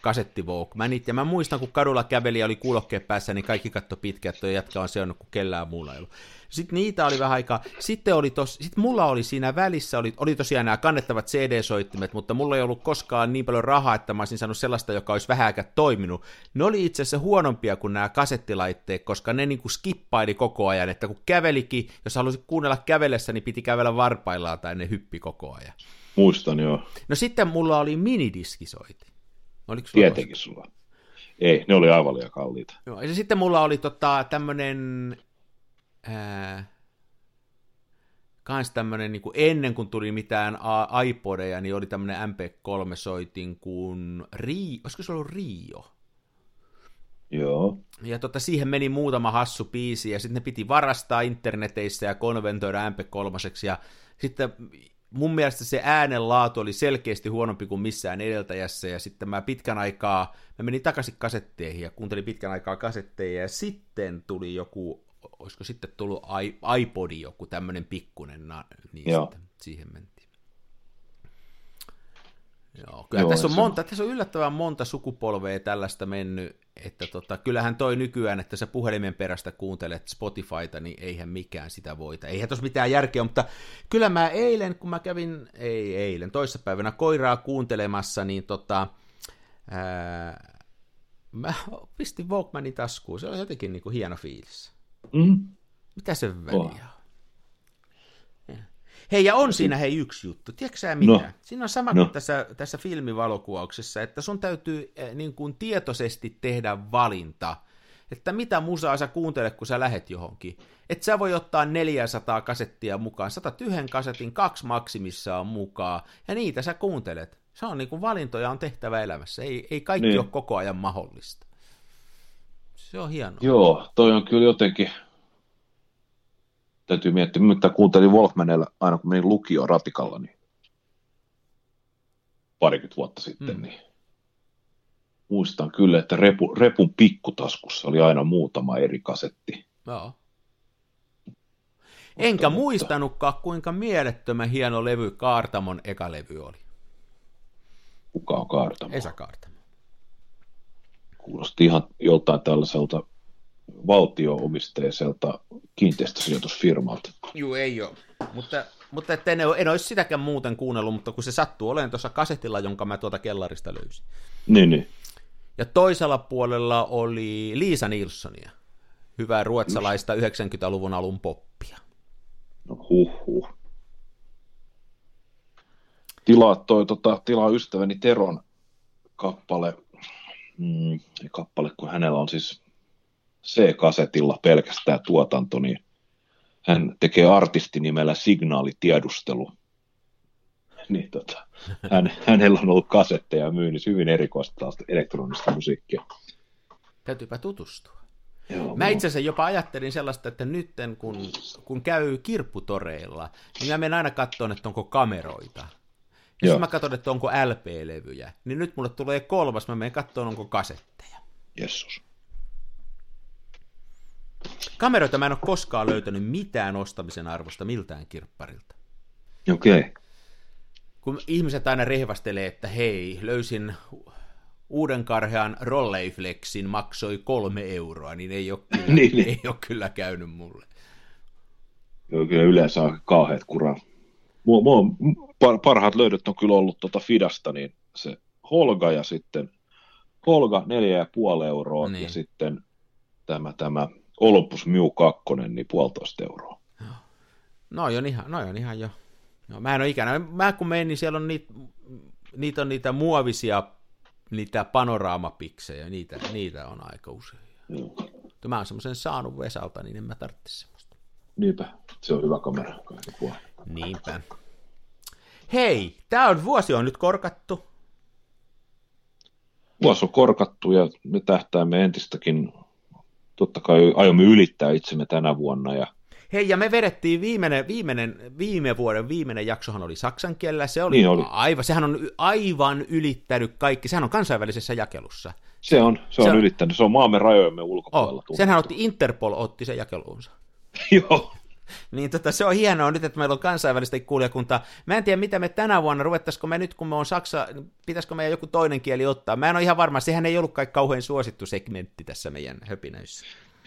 kasettivoukmanit, ja mä muistan, kun kadulla käveli ja oli kuulokkeet päässä, niin kaikki katto pitkään, että jätkä on seonnut, kun kellään muulla ei ollut. Sitten niitä oli vähän aikaa. Sitten oli tos, sit mulla oli siinä välissä, oli, oli tosiaan nämä kannettavat CD-soittimet, mutta mulla ei ollut koskaan niin paljon rahaa, että mä olisin saanut sellaista, joka olisi aikaa toiminut. Ne oli itse asiassa huonompia kuin nämä kasettilaitteet, koska ne niin kuin skippaili koko ajan, että kun kävelikin, jos halusi kuunnella kävellessä, niin piti kävellä varpaillaan tai ne hyppi koko ajan. Muistan joo, No sitten mulla oli minidiskisoiti. Oliko sulla tietenkin sulla. Ei, ne oli aivan liian kalliita. Joo, ja sitten mulla oli tota, tämmönen, ää, kans tämmönen, niin ennen kuin tuli mitään iPodeja, niin oli tämmönen MP3-soitin kuin Rio, olisiko se ollut Rio? Joo, Ja tota, siihen meni muutama hassu biisi, ja sitten ne piti varastaa interneteissä ja konventoida MP3, ja sitten mun mielestä se äänenlaatu oli selkeästi huonompi kuin missään edeltäjässä, ja sitten mä pitkän aikaa, mä menin takaisin kasetteihin ja kuuntelin pitkän aikaa kasetteja, ja sitten tuli joku, olisiko sitten tullut iPodi joku tämmönen pikkunen, niin Joo. sitten siihen mentiin. Joo, kyllä Joo, tässä on se- monta, tässä on yllättävän monta sukupolvea tällaista mennyt, että tota, kyllähän toi nykyään, että sä puhelimen perästä kuuntelet Spotifyta, niin eihän mikään sitä voita. Eihän tuossa mitään järkeä, mutta kyllä mä eilen, kun mä kävin, ei eilen, toissapäivänä koiraa kuuntelemassa, niin tota, ää, mä pistin Walkmanin taskuun, se oli jotenkin niin kuin hieno fiilis. Mm. Mitä se väliä on? Hei, ja on siinä hei yksi juttu. Tiedätkö sä mitä? No. Siinä on sama No. kuin tässä, tässä filmivalokuvauksessa, että sun täytyy eh, niin kuin tietoisesti tehdä valinta, että mitä musaa sä kuuntelet, kun sä lähet johonkin. Et sä voi ottaa 400 kasettia mukaan, saatat yhden kasetin, kaksi maksimissaan mukaan, ja niitä sä kuuntelet. Se on niin kuin valintoja on tehtävä elämässä, ei, ei kaikki Niin. ole koko ajan mahdollista. Se on hienoa. Joo, toi on kyllä jotenkin, täytyy miettiä, mitä kuuntelin Wolfmanilla aina kun menin lukioon ratikalla, niin parikymmentä vuotta sitten, Mm. niin muistan kyllä, että repu, repun pikkutaskussa oli aina muutama eri kasetti. Joo. Enkä mutta- muistanutkaan, kuinka mielettömän hieno levy Kaartamon eka levy oli. Kuka on kaartama? Esa Kaartamo. Kuulosti ihan joltain tällaiselta valtio-omisteiselta kiinteistösijoitusfirmalta. Juu, ei ole. Mutta, mutta et en, en olisi sitäkään muuten kuunnellut, mutta kun se sattuu olemaan tuossa kasetilla, jonka mä tuota kellarista löysin. Niin, niin. Ja toisella puolella oli Liisa Nilssonia. Hyvää ruotsalaista 90-luvun alun poppia. No huh huh. Tilaa toi, tota, tilaa ystäväni Teron kappale, mm, ei kappale, kun hänellä on siis C-kasetilla pelkästään tuotanto, niin hän tekee artistinimellä signaalitiedustelu. Niin tota, hän, hänellä on ollut kasetteja myynnissä hyvin erikoista elektronista musiikkia. Täytyypä tutustua. Joo, Mä itse asiassa jopa ajattelin sellaista, että nyt kun, kun käy kirpputoreilla, niin mä menen aina katsomaan, että onko kameroita. Ja sitten mä katson, että onko LP-levyjä. Niin nyt mulle tulee kolmas, mä menen katsomaan, onko kasetteja. Jessus. Kameroita mä en ole koskaan löytänyt mitään ostamisen arvosta miltään kirpparilta. Okei. Okay. Kun ihmiset aina rehvastelee, että hei, löysin uuden karhean Rolleiflexin, maksoi kolme euroa, niin ei ole kyllä, Niin, niin. ei ole kyllä käynyt mulle. Joo, kyllä yleensä on kauheat kuraa. Mua, mua, par, parhaat löydöt on kyllä ollut tuota Fidasta, niin se Holga ja sitten Holga neljä ja puoli euroa Niin. ja sitten tämä, tämä Olympus Mew 2, niin puolitoista euroa. No on ihan, no on ihan jo. No, mä en ole ikänä, mä kun menin, niin siellä on niitä, niitä on niitä muovisia, niitä panoraamapiksejä, niitä, niitä on aika usein. Joo. Mä oon semmoisen saanut Vesalta, niin en mä tarvitse semmoista. Niinpä, se on hyvä kamera kaiken. Niinpä. Hei, tää on vuosi on nyt korkattu. Vuosi on korkattu ja me tähtäämme entistäkin, totta kai aiomme ylittää itsemme tänä vuonna ja Hei, ja me vedettiin viimeinen, viimeinen, viime vuoden viimeinen jaksohan oli saksan kielellä. Se oli, Niin oli. aivan, sehän on aivan ylittänyt kaikki. Sehän on kansainvälisessä jakelussa. se on, se on, Se on- ylittänyt, se on maamme rajojemme ulkopuolella. Oh, senhän otti Interpol otti sen jakeluunsa. Joo, Niin tota, se on hienoa nyt, että meillä on kansainvälistä kuulijakuntaa. Mä en tiedä, mitä me tänä vuonna, ruvettaisiko me nyt, kun me on Saksa, pitäisikö meidän joku toinen kieli ottaa. Mä en ole ihan varma, sehän ei ollut kai kauhean suosittu segmentti tässä meidän höpinöissä.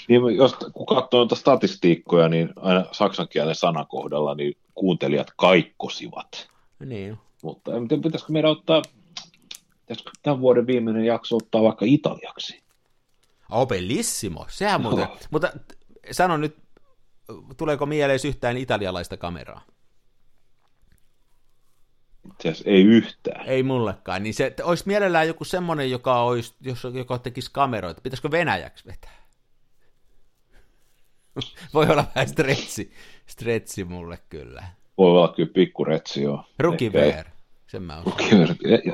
Niin, jos kun katsoo noita statistiikkoja, niin aina saksan kielen sanakohdalla niin kuuntelijat kaikkosivat. Niin. Mutta en tiedä, pitäisikö meidän ottaa, pitäisikö tämän vuoden viimeinen jakso ottaa vaikka italiaksi? Oh, bellissimo. Sehän muuten, Joo. mutta t- sano nyt, tuleeko mieleen yhtään italialaista kameraa? Itse asiassa ei yhtään. Ei mullekaan. Niin se olisi mielellään joku semmoinen, joka, olisi, jos, joka tekisi kameroita. Pitäisikö venäjäksi vetää? Voi olla vähän stretsi, stretsi mulle kyllä. Voi olla kyllä pikkuretsi joo. Ruki Ehkä ei- VR, sen mä uskon.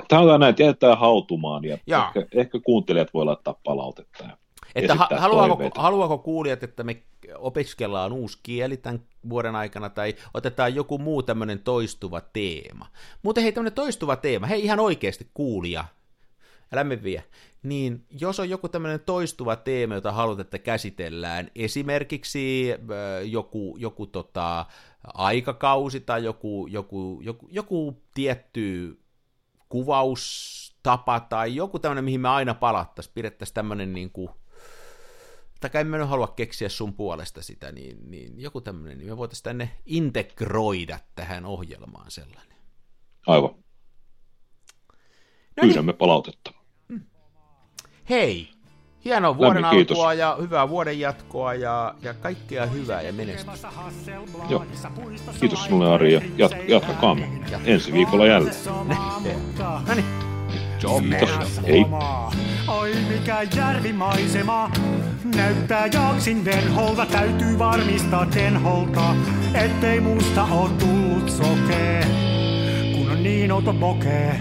Tämä on näin, että jätetään hautumaan ja ehkä, ehkä, kuuntelijat voi laittaa palautetta. Että ha- haluaako, haluaako kuulijat, että me opiskellaan uusi kieli tämän vuoden aikana, tai otetaan joku muu tämmöinen toistuva teema. Muuten hei, tämmöinen toistuva teema, hei ihan oikeasti kuulija, älä me vie. Niin jos on joku tämmöinen toistuva teema, jota haluat, että käsitellään, esimerkiksi joku, joku tota, aikakausi tai joku, joku, joku, joku tietty kuvaustapa tai joku tämmöinen, mihin me aina palattaisiin, pidettäisiin tämmöinen niin kuin, tai en mä nyt halua keksiä sun puolesta sitä, niin, niin joku tämmöinen, niin me voitaisiin tänne integroida tähän ohjelmaan sellainen. Aivan, No niin, pyydämme palautetta. hei, hienoa vuoden Lämmin kiitos. alkua ja hyvää vuoden jatkoa ja, ja kaikkea hyvää ja menestystä. Joo. Kiitos sinulle Ari ja jat, jatkakaamme ensi viikolla jälleen. No niin, Hei. Oi mikä järvimaisema, näyttää jaksin venholta, täytyy varmistaa tenholta, ettei musta oo tullut sokee, kun on niin outo pokee.